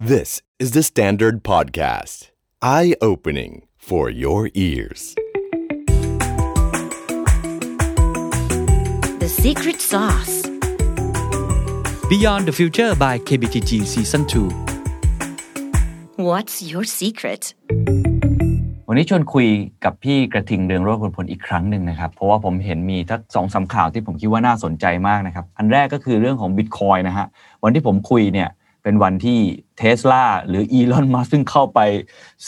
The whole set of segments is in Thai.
This is the Standard Podcast. Eye opening for your ears. The secret sauce. Beyond the Future by KBTG Season What's your secret? วันนี้ชวนคุยกับพี่กระทิงเรืองโรจน์ผลผลอีกครั้งหนึ่งนะครับ เพราะว่าผมเห็นมีทั้งสองสามข่าวที่ผมคิดว่าน่าสนใจมากนะครับ อันแรกก็คือเรื่องของบิตคอยนะฮะ วันที่ผมคุยเนี่ย เป็นวันที่เทสลาหรืออีลอนมัสซึ่งเข้าไป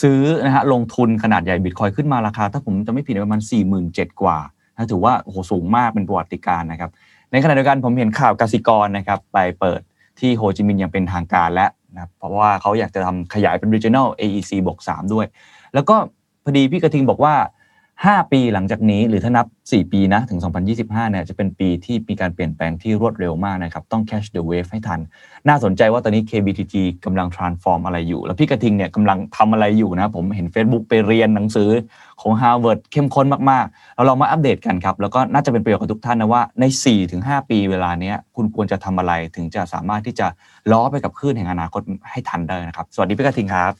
ซื้อนะฮะลงทุนขนาดใหญ่บิตคอยขึ้นมาราคา ถ้าผมจะไม่ผิดประมาณ 4 7 0 0 0กว่าถือว่าโหสูงมากเป็นประวัติการณ์นะครับ ในขณะเดียวกันผมเห็นข่าวกสิกรนะครับไปเปิดที่โฮจิมินห์อย่างเป็นทางการแล้วนะเพราะว่าเขาอยากจะทำขยายเป็น regional AEC บวก3ด้วย แล้วก็พอดีพี่กระทิงบอกว่า 5 ปีหลังจากนี้หรือถ้านับ 4 ปีนะถึง 2025 เนี่ยจะเป็นปีที่มีการเปลี่ยนแปลงที่รวดเร็วมากนะครับ ต้อง catch the wave ให้ทัน น่าสนใจว่าตอนนี้ KBTG กำลัง transform อะไรอยู่ แล้วพี่กระทิงเนี่ยกำลังทำอะไรอยู่นะ ผมเห็น Facebook ไปเรียนหนังสือของ Harvard เข้มข้นมากๆ เราลองมาอัปเดตกันครับ แล้วก็น่าจะเป็นประโยชน์กับทุกท่านนะว่าใน 4-5 ปีเวลาเนี้ยคุณควรจะทำอะไรถึงจะสามารถที่จะล้อไปกับคลื่นแห่งอนาคตให้ทันได้นะครับ สวัสดีพี่กระทิงครับ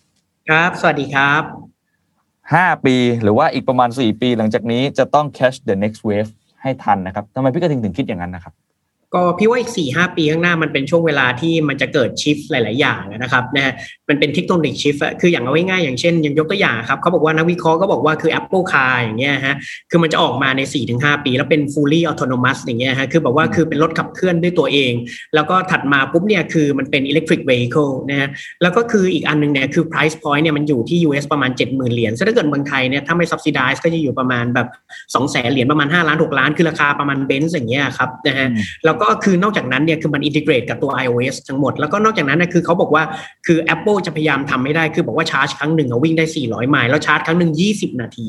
ครับ สวัสดีครับ 5 ปี หรือว่าอีกประมาณ 4 ปี หลังจากนี้จะต้อง catch the next wave ให้ทันนะครับทำไมพี่กระทิงถึงคิดอย่างนั้นนะครับ ก็พี่ว่าอีก4ี่หปีข้างหน้ามันเป็นช่วงเวลาที่มันจะเกิดชิฟหลาย ๆ อย่างนะครับนะฮะมันเป็นเทคโนโลยีชิฟอะคืออย่างเอาง่ายๆอย่างเช่นอย่างยกตัวอย่างครับเขาบอกว่านักวิเคราะห์ก็บอกว่าคือ Apple Car อย่างเงี้ยฮะคือมันจะออกมาใน 4-5 ปี แล้วเป็น fully autonomous อย่างเงี้ยฮะคือแบบว่าคือเป็นรถขับเคลื่อนด้วยตัวเอง แล้วก็ถัดมาปุ๊บเนี่ยคือมันเป็น electric vehicle นะฮะแล้วก็คืออีกอันนึงเนี่ยคือ price point เนี่ยมันอยู่ที่ US ประมาณ 70,000 เหรียญซึ่งถ้าเกิดเมืองไทยเนี่ยถ้าไม่ subsidize ก็จะอยู่ประมาณแบบ200,000เหรียญประมาณ5ล้าน6ล้านคือราคาประมาณเบนซ์อย่างเงี้ยครับนะฮะแล้วก็คือนอกจากนั้นเนี่ยคือมันอินทิเกรตกับตัว iOS ทั้งหมด แล้วก็นอกจากนั้นนะคือเขาบอกว่าคือ Apple จะพยายามทำไม่ได้คือบอกว่าชาร์จครั้งหนึ่งวิ่งได้ 400 ไมล์แล้วชาร์จครั้งหนึ่ง20 นาที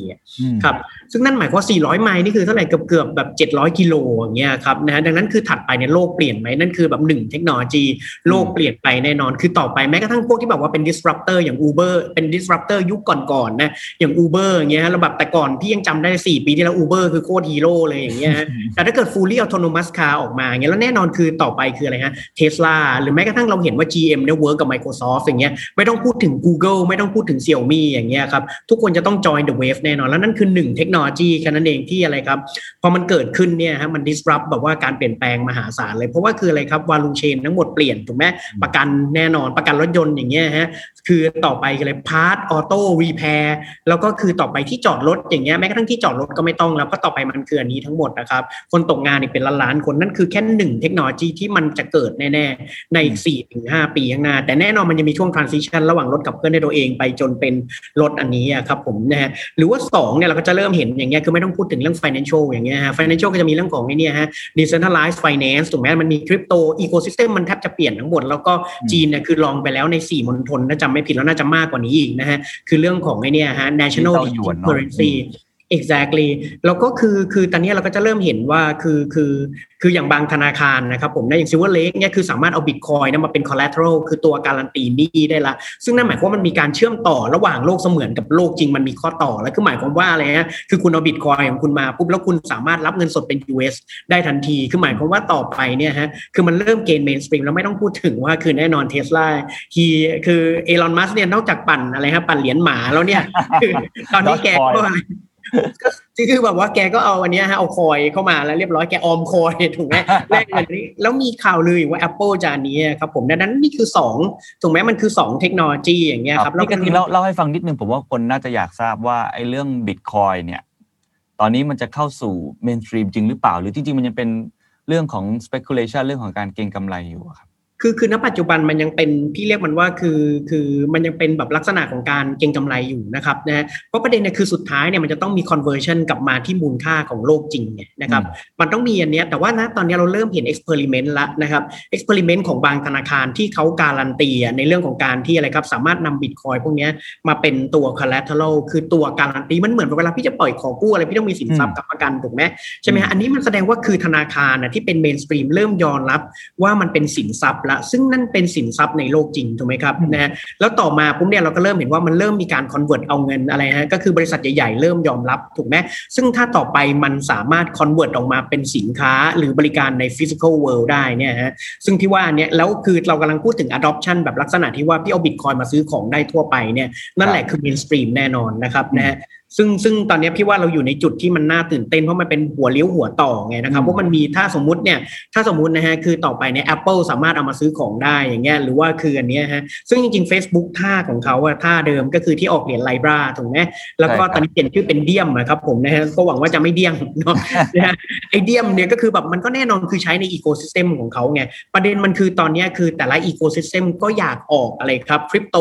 ครับซึ่งนั่นหมายความว่า400 ไมล์นี่คือเท่าไหร่เกือบเกือบแบบ 700 กิโลอย่างเงี้ยครับนะฮะดังนั้นคือถัดไปเนี่ยโลกเปลี่ยนไหมนั่นคือแบบหนึ่งเทคโนโลยีโลกเปลี่ยนไปแน่นอน คือต่อไปแม้กระทั่งพวกที่แบบว่าเป็น disruptor อย่าง Uber เป็น disruptor ยุคก่อนๆนะอย่าง Uber อย่างเงี้ยแล้วแบบแต่ก่อนพี่ยังจำได้ 4 ปีที่แล้ว Uber คือโคตรฮีโร่เลยอย่างเงี้ยแต่ถ้าเกิด fully autonomous car ออกมาเงี้ยแล้วแน่นอนคือต่อไปคืออะไรฮะเทสลาหรือแม้กระทั่งเราเห็นว่า GM เนี่ย work กับ Microsoft อย่างเงี้ยไม่ต้องพูดถึง Google ไม่ต้องพูดถึง Xiaomi อย่างเงี้ยครับทุกคนจะต้อง join the wave แน่นอน แล้วนั่นคือหนึ่งเทคโนโลยีแค่นั้นเองที่อะไรครับพอมันเกิดขึ้นเนี่ยฮะมัน disrupt แบบว่าการเปลี่ยนแปลงมหาศาลเลย เพราะว่าคืออะไรครับ value chain ทั้งหมดเปลี่ยนถูกไหมประกันแน่นอนประกันรถยนต์อย่างเงี้ยฮะคือต่อไปคือะไร part auto repair แล้วก็คือต่อไปที่จอดรถอย่างเงี้ยแม้กระทั่งที่จอดรถก็ไม่ต้องแล้วก็ต่อไปมันคืออันนี้ทั้งหมดนะครับคนตกงานอีกเป็นล้านๆคนนั่นคือแค่หนึ่งเทคโนโลยีที่มันจะเกิดแน่ ๆ ในอีกสี่ถึงห้าปีข้างหน้า แต่แน่นอนมันจะมีช่วง transition ระหว่างรถขับเคลื่อนด้วยตัวเองไปจนเป็นรถอันนี้ครับผมนะฮะหรือว่า 2เนี่ยเราก็จะเริ่มเห็นอย่างเงี้ยคือไม่ต้องพูดถึงเรื่อง financial อย่างเงี้ยฮะ financial ก็จะมีเรื่องของไอ้นี่ฮะ decentralized finance ถูกไหมมันมีคริปโต ecosystem มันแทบจะเปลี่ยนทั้งหมด แล้วก็จีนเนี่ยคือลองไปแล้วใน 4มณฑลถ้าจำไม่ผิดแล้วน่าจะมากกว่านี้อีกนะฮะคือเรื่องของไอ้นี่ฮะ national currency exactly แล้วก็คือคือตอนนี้เราก็จะเริ่มเห็นว่าคือคือคืออย่างบางธนาคารนะครับผมนะอย่าง Silver Lake เนี่ยคือสามารถเอาบิตคอยนะมาเป็น collateral คือตัวการันตีหนี้ได้ละ ซึ่งนั่นหมายความว่ามันมีการเชื่อมต่อระหว่างโลกเสมือนกับโลกจริงมันมีข้อต่อ แล้วคือหมายความว่าอะไรฮะคือคุณเอาบิตคอยน์ของคุณมาปุ๊บแล้วคุณสามารถรับเงินสดเป็น US ได้ทันที คือหมายความว่าต่อไปเนี่ยฮะคือมันเริ่ม gain mainstream แล้วไม่ต้องพูดถึงว่าคือแน่นอนเทสลาฮีคือ Elon Musk เนี่ยนอกจากปั่นอะไรฮะปั่นเหรียญหมาแล้วเนี่ยตอนนี้แกก็อะไร ก็คือแบบว่าแกก็เอาอันนี้ฮะเอา coin เข้ามาแล้วเรียบร้อยแกออม coin ถูกไหมแลกเงินนี้แล้วมีข่าวลือว่า Apple จะนี้ครับผมดังนั้นนี่คือ2ถูกไหมมันคือ 2 เทคโนโลยีอย่างเงี้ยครับแล้วกันทีเล่าเล่าให้ฟังนิดนึงผมว่าคนน่าจะอยากทราบว่าไอ้เรื่องบิตคอยเนี่ยตอนนี้มันจะเข้าสู่เมนสตรีมจริงหรือเปล่า หรือจริงๆมันยังเป็นเรื่องของ speculation เรื่องของการเก็งกำไรอยู่ครับ คือคือณปัจจุบันมันยังเป็นพี่เรียกมันว่าคือคือมันยังเป็นแบบลักษณะของการเก็งกำไรอยู่นะครับนะเพราะประเด็นเนี่ยคือสุดท้ายเนี่ยมันจะต้องมี conversion กลับมาที่มูลค่าของโลกจริงเนี่ยนะครับมันต้องมีอันเนี้ยแต่ว่านะตอนนี้เราเริ่มเห็น experiment ละนะครับ experiment ของบางธนาคารที่เขาการันตีในเรื่องของการที่อะไรครับสามารถนำบิตคอยพวกนี้มาเป็นตัว collateral คือตัวการันตีมันเหมือนเวลาพี่จะปล่อยขอกู้อะไรพี่ต้องมีสินทรัพย์ค้ำประกันถูกไหมใช่ไหมฮะอันนี้มันแสดงว่าคือธนาคารนะที่เป็น mainstream เริ่มยอมรับว่ามันเป็นสินทรัพย์ละ ซึ่งนั่นเป็นสินทรัพย์ในโลกจริงถูกไหมครับนะฮะแล้วต่อมาปุ๊บเนี่ยเราก็เริ่มเห็นว่ามันเริ่มมีการ convert เอาเงินอะไรฮะก็คือบริษัทใหญ่ๆเริ่มยอมรับถูกไหมซึ่งถ้าต่อไปมันสามารถ convert ออกมาเป็นสินค้าหรือบริการใน physical world ได้เนี่ยฮะซึ่งที่ว่าเนี่ยแล้วคือเรากำลังพูดถึง adoption แบบลักษณะที่ว่าพี่เอาบิตคอยมาซื้อของได้ทั่วไปเนี่ยนั่นแหละคือ mainstream แน่นอนนะครับนะฮะ ซึ่งซึ่งตอนนี้พี่ว่าเราอยู่ในจุดที่มันน่าตื่นเต้นเพราะมันเป็นหัวเลี้ยวหัวต่อไงนะครับเพราะมันมีถ้าสมมุติเนี่ยถ้าสมมุตินะฮะคือต่อไปเนี่ย Apple สามารถเอามาซื้อของได้อย่างเงี้ยหรือว่าคืออันเนี้ยฮะซึ่งจริงๆ Facebook ท่าของเขาอะท่าเดิมก็คือที่ออกเหรียญ Libra ถูกไหมแล้วก็ตอนนี้เปลี่ยนชื่อเป็น Diem นะครับผมนะฮะก็หวังว่าจะไม่เดี้ยงเนาะนะฮะไอ Diem เนี่ยก็คือแบบมันก็แน่นอนคือใช้ใน ecosystem ของเขาไงประเด็นมันคือตอนนี้คือแต่ละ ecosystem ก็อยากออกอะไรครับคริปโต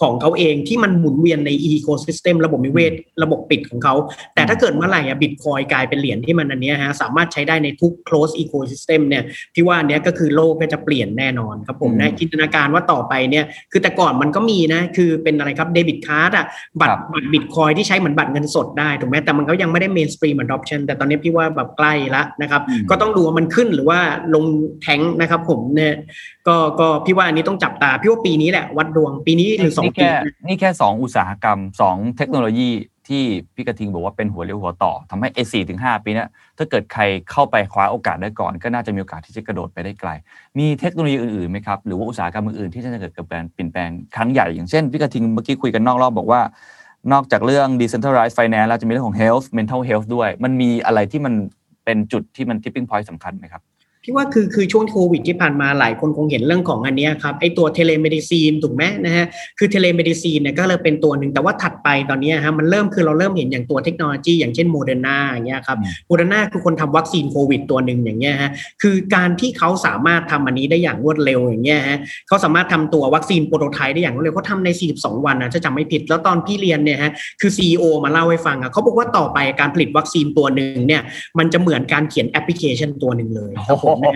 ของเขาเองที่มันหมุนเวียนใน ecosystem ระบบนิเวศระบบปิดของเขา แต่ถ้าเกิดเมื่อไหร่อะบิตคอยกลายเป็นเหรียญที่มันอันเนี้ยฮะสามารถใช้ได้ในทุก close ecosystem เนี่ยพี่ว่าอันเนี้ยก็คือโลกก็จะเปลี่ยนแน่นอนครับผมนะจินตนาการว่าต่อไปเนี่ยคือแต่ก่อนมันก็มีนะคือเป็นอะไรครับ debit card อะบัตรบัตรบิตคอยที่ใช้เหมือนบัตรเงินสดได้ถูกไหมแต่มันก็ยังไม่ได้ mainstream adoption แต่ตอนนี้พี่ว่าแบบใกล้ละนะครับก็ต้องดูว่ามันขึ้นหรือว่าลงแทงนะครับผมเนี่ยก็ก็พี่ว่าอันนี้ต้องจับตาพี่ว่าปีนี้แหละวัดดวงปีนี้หรือสองนี่ปีแค่นี่แค่สองอุตสาหกรรมสองเทคโนโลยี ที่พี่กระทิงบอกว่าเป็นหัวเรียวหัวต่อทำให้ไอ้สี่ถึงห้าปีนี้ถ้าเกิดใครเข้าไปคว้าโอกาสได้ก่อน ก็น่าจะมีโอกาสที่จะกระโดดไปได้ไกล มีเทคโนโลยีอื่นๆไหมครับ หรือว่าอุตสาหกรรมอื่นๆที่จะเกิดกับการเปลี่ยนแปลงครั้งใหญ่อย่างเช่นพี่กระทิงเมื่อกี้คุยกันนอกรอบบอกว่า นอกจากเรื่อง decentralized finance แล้วจะมีเรื่องของ health mental health ด้วย มันมีอะไรที่มันเป็นจุดที่มัน tipping point สำคัญไหมครับ พี่ว่าคือคือช่วงโควิดที่ผ่านมาหลายคนคงเห็นเรื่องของอันนี้ครับไอตัว telemedicine ถูกไหมนะฮะคือ telemedicine เนี่ยก็เลยเป็นตัวหนึ่งแต่ว่าถัดไปตอนนี้ฮะมันเริ่มคือเราเริ่มเห็นอย่างตัวเทคโนโลยีอย่างเช่นโมเดอร์นาอย่างเงี้ยครับโมเดอร์นาคือคนทำวัคซีนโควิดตัวหนึ่งอย่างเงี้ยฮะคือการที่เขาสามารถทำอันนี้ได้อย่างรวดเร็วอย่างเงี้ยฮะเขาสามารถทำตัววัคซีน prototype ได้อย่างรวดเร็วเขาทำใน 42 วันนะถ้าจำไม่ผิดแล้วตอนพี่เรียนเนี่ยฮะคือ CEO มาเล่าให้ฟังอะเขาบอกว่าต่อไปการผลิตวัคซีนตัวหนึ่งเนี่ยมันจะเหมือนการเขียนแอปพลิเคชันตัวหนึ่งเลยครับผม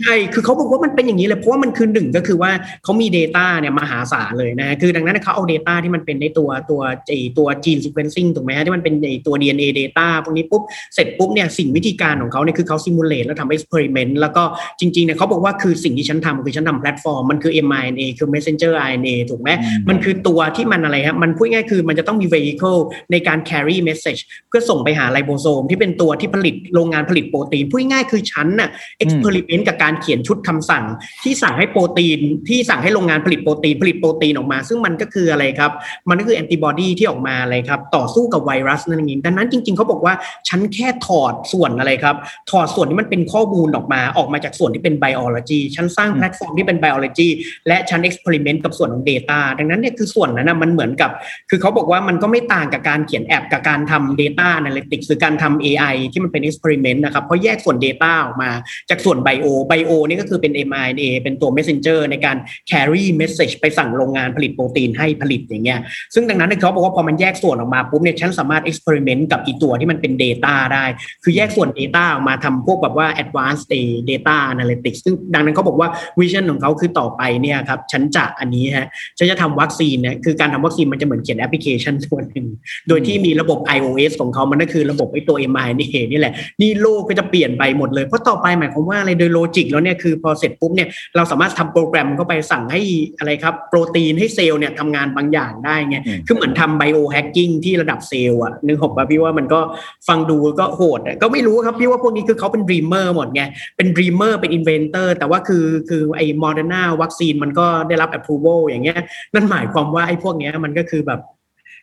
ใช่ คือเขาบอกว่ามันเป็นอย่างนี้เลย เพราะว่ามันคือหนึ่งก็คือว่าเขามี Data เนี่ยมหาศาลเลยนะ คือดังนั้นเขาเอา Data ที่มันเป็นในตัวตัวไอตัวจีน sequencing ถูกไหมฮะที่มันเป็นไอตัว DNA Data พวกนี้ปุ๊บ เสร็จปุ๊บเนี่ยสิ่งวิธีการของเขาเนี่ยคือเขา simulate แล้วทำ experiment แล้วก็จริงๆเนี่ยเขาบอกว่าคือสิ่งที่ฉันทำคือฉันทำแพลตฟอร์มมันคือ mRNA คือ messenger RNA ถูกไหมอืมมันคือตัวที่มันอะไรฮะมันพูดง่ายๆคือมันจะต้องมี vehicle ในการ carry message เพื่อส่งไปหาไรโบโซมที่เป็นตัวที่ผลิตโรงงานผลิตโปรตีนพูดง่ายๆคือฉันน่ะ experiment กับการเขียนชุดคำสั่ง ที่สั่งให้โปรตีน ที่สั่งให้โรงงานผลิตโปรตีนผลิตโปรตีนออกมา ซึ่งมันก็คืออะไรครับ มันก็คือแอนติบอดีที่ออกมาอะไรครับต่อสู้กับไวรัสนั่นเองดังนั้นจริง ๆเขาบอกว่าฉันแค่ถอดส่วนอะไรครับ ถอดส่วนที่มันเป็นข้อมูลออกมาออกมาจากส่วนที่เป็น biology ฉันสร้างแพลตฟอร์มที่เป็น biology และฉัน experiment กับส่วนของ Data ดังนั้นเนี่ยคือส่วนนั้นนะมันเหมือนกับ คือเขาบอกว่ามันก็ไม่ต่างกับการเขียนแอปกับการทำ Data Analytics หรือการทำ AI ที่มันเป็น Experiment นะครับเพราะแยกส่วน Data ออกมาจากส่วน Bio Bio นี่ก็คือเป็น mRNA เป็นตัว Messenger ในการ carry message ไปสั่งโรงงานผลิตโปรตีนให้ผลิตอย่างเงี้ยซึ่งดังนั้นเขาบอกว่าพอมันแยกส่วนออกมาปุ๊บเนี่ยฉันสามารถ experiment กับอีตัวที่มันเป็น Data ได้ คือแยกส่วน Data ออกมาทำพวกแบบว่า advanced data analytics ซึ่งดังนั้นเขาบอกว่า vision ของเขาคือต่อไปเนี่ยครับฉันจะอันนี้ฮะฉันจะทำวัคซีนเนี่ยคือการทำวัคซีนมันจะเหมือนเขียนแอปพลิเคชันตัวหนึ่งโดยที่มีระบบ iOS ของเขามันก็คือระบบไอ้ตัว mRNA นี่แหละนี่โลกก็จะเปลี่ยนไปหมดเลยเพราะต่อไปหมายความว่าอะไรโดย logic แล้วเนี่ยคือพอเสร็จปุ๊บเนี่ยเราสามารถทำโปรแกรมเข้าไปสั่งให้อะไรครับโปรตีนให้เซลล์เนี่ยทำงานบางอย่างได้ไงอืมคือเหมือนทำ biohacking ที่ระดับเซลล์อะนึกออกป่ะพี่ว่ามันก็ฟังดูก็โหดอะก็ไม่รู้ครับพี่ว่าพวกนี้คือเขาเป็นด e ีมเมอร์หมดไงเป็นด e ีมเมอร์เป็น inventor แต่ว่าคือคือไอ้โมเดอร์นาวัคซีนมันก็ได้รับ approval อย่างเงี้ยนั่นหมายความว่าไอ้พวกเนี้ยมันก็คือแบบ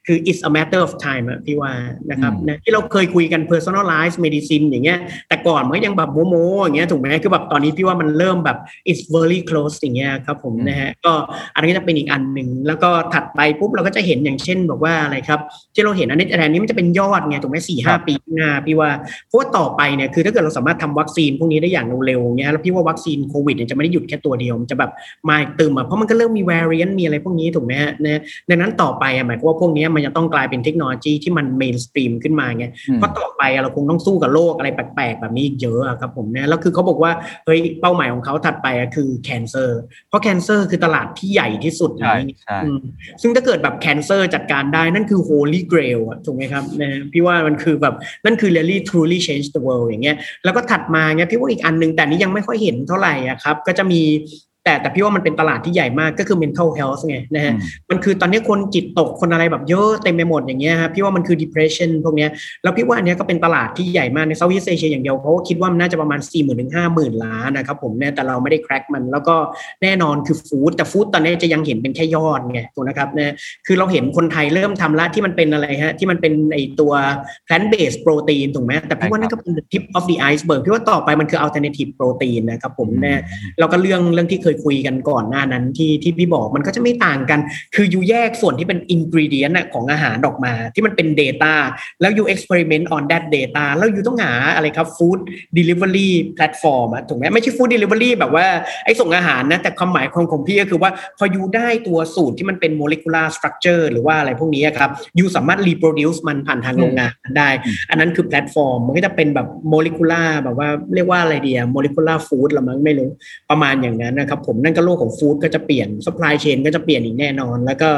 คือ it's a matter of time อะพี่ว่านะครับอืมนะที่เราเคยคุยกัน personalized medicine อย่างเงี้ยแต่ก่อนมันก็ยังแบบโมๆอย่างเงี้ยถูกไหมคือแบบตอนนี้พี่ว่ามันเริ่มแบบ it's very close อย่างเงี้ยครับผมอืมนะฮะก็อันนี้ก็จะเป็นอีกอันหนึ่ง แล้วก็ถัดไปปุ๊บเราก็จะเห็นอย่างเช่นบอกว่าอะไรครับ ที่เราเห็นอันนี้อันนี้มันจะเป็นยอดไงถูกไหมสี่ห้าปีข้างหน้าพี่ว่าเพราะว่าต่อไปเนี่ยคือถ้าเกิดเราสามารถทำวัคซีนพวกนี้ได้อย่างเร็วๆเงี้ยแล้วพี่ว่าวัคซีนโควิดเนี่ยจะไม่ได้หยุดแค่ตัวเดียวมันจะแบบมาอีกตึมอะเพราะมันก็เริ่มมี variant มีอะไรพวกนี้ถูกไหมฮะนะดังนั้นต่อไปอะหมายความว่าพวกนี้มันจะต้องกลายเป็นเทคโนโลยีที่มัน mainstream ขึ้นมาไงอืมเพราะต่อไปอะเราคงต้องสู้กับโรคอะไรแปลกๆ แบบนี้อีกเยอะอะครับผมนะแล้วคือเขาบอกว่าเฮ้ยเป้าหมายของเขาถัดไปอะคือ cancer เพราะ cancer คือตลาดที่ใหญ่ที่สุดใช่นี้ใช่อืมซึ่งถ้าเกิดแบบ cancer จัดการได้นั่นคือ holy grail อะถูกไหมครับนะพี่ว่ามันคือแบบนั่นคือ really truly change the world อย่างเงี้ยแล้วก็ถัดมาเนี่ยพี่ว่าอีกอันหนึงแต่นี้ยังไม่ค่อยเห็นเท่าไหร่อะครับก็จะมี แต่แต่พี่ว่ามันเป็นตลาดที่ใหญ่มากก็คือ mental health ไงนะฮะอืมมันคือตอนนี้คนจิตตกคนอะไรแบบเยอะเต็มไปหมดอย่างเงี้ยฮะพี่ว่ามันคือ depression พวกเนี้ยแล้วพี่ว่าอันเนี้ยก็เป็นตลาดที่ใหญ่มากใน Southeast Asia อย่างเดียวเพราะว่าคิดว่ามันน่าจะประมาณ 4 0 0 0 0ถึง50,000 ล้านนะครับผมเนี่ยแต่เราไม่ได้ crack มัน แล้วก็แน่นอนคือฟู้ดแต่ฟู้ดตอนนี้จะยังเห็นเป็นแค่ยอดไงถูกนะครับนะคือเราเห็นคนไทยเริ่มทำละที่มันเป็นอะไรฮะที่มันเป็นไอตัว plant based protein ถูกไหมแต่พี่ว่านั่นก็เป็น the tip of the iceberg พี่ว่าต่อไปมันคือ alternative protein นะครับผมเนี่ยแล้วก็เรื่องเรื่องที่เคยคุยกันก่อนหน้านั้นที่ที่พี่บอกมันก็จะไม่ต่างกัน คืออยู่แยกส่วนที่เป็น ingredient น่ะของอาหารออกมา ที่มันเป็น data แล้วอยู่ experiment on that data แล้วอยู่ต้องหาอะไรครับ food delivery platform อะถูกไหมไม่ใช่ food delivery แบบว่าไอ้ส่งอาหารนะแต่ความหมายของของพี่ก็คือว่าพออยู่ได้ตัวสูตรที่มันเป็น molecular structure หรือว่าอะไรพวกนี้ครับyou สามารถ reproduce มันผ่านทางโรงงานได้ อันนั้นคือแพลตฟอร์มมันก็จะเป็นแบบ molecular แบบว่าเรียกว่าอะไรเดีย molecular food ละมั้งไม่รู้ประมาณอย่างนั้นนะครับผมนั่นก็โลกของ food ก็จะเปลี่ยน supply chain ก็จะเปลี่ยนอีกแน่นอน แล้วก็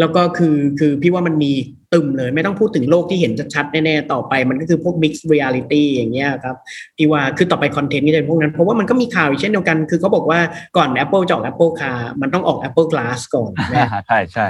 แล้วก็คือคือพี่ว่ามันมีตรึมเลย ไม่ต้องพูดถึงโลกที่เห็นชัดๆแน่ๆต่อไปมันก็คือพวก mixed reality อย่างเงี้ยครับพี่ว่าคือต่อไปคอนเทนต์นี่จะเป็นพวกนั้นเพราะว่ามันก็มีข่าวอีกเช่นเดียวกัน คือเขาบอกว่าก่อน Apple จะออก Apple Car มันต้องออก Apple Glass ก่อนนะใช่ใช่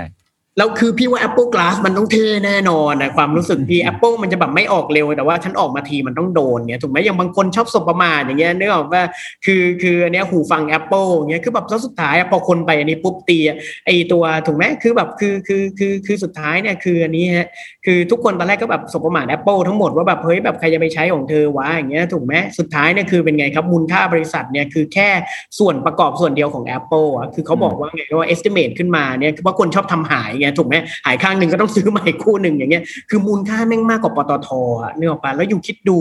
แล้วคือพี่ว่า Apple Glass มันต้องเท่แน่นอนนะความรู้สึกพี่ Apple มันจะแบบไม่ออกเร็วแต่ว่าฉันออกมาทีมันต้องโดนเนี่ยถูกไหมอย่างบางคนชอบสบประมาทอย่างเงี้ยนึกออกว่าคือคืออันเนี้ยหูฟัง Apple อย่างเงี้ยคือแบบแล้วสุดท้ายอะพอคนไปอันนี้ปุ๊บตีอะไอตัวถูกไหมคือแบบคือคือคือคือสุดท้ายเนี่ยคืออันนี้ฮะคือทุกคนตอนแรกก็แบบสบประมาท Apple ทั้งหมดว่าแบบเฮ้ยแบบใครจะไปใช้ของเธอวะอย่างเงี้ยถูกไหมสุดท้ายเนี่ยคือเป็นไงครับมูลค่าบริษัทเนี่ยคือแค่ส่วนประกอบส่วนเดียวของ Apple อะคือเขาบอกว่าไงว่า estimate ขึ้นมาเนี่ยคือว่าคนชอบทำหายไงถูกไหมหายข้างหนึ่งก็ต้องซื้อใหม่คู่หนึ่งอย่างเงี้ยคือมูลค่าแม่งมากกว่าปตทอะนึกออกปะแล้ว you คิดดู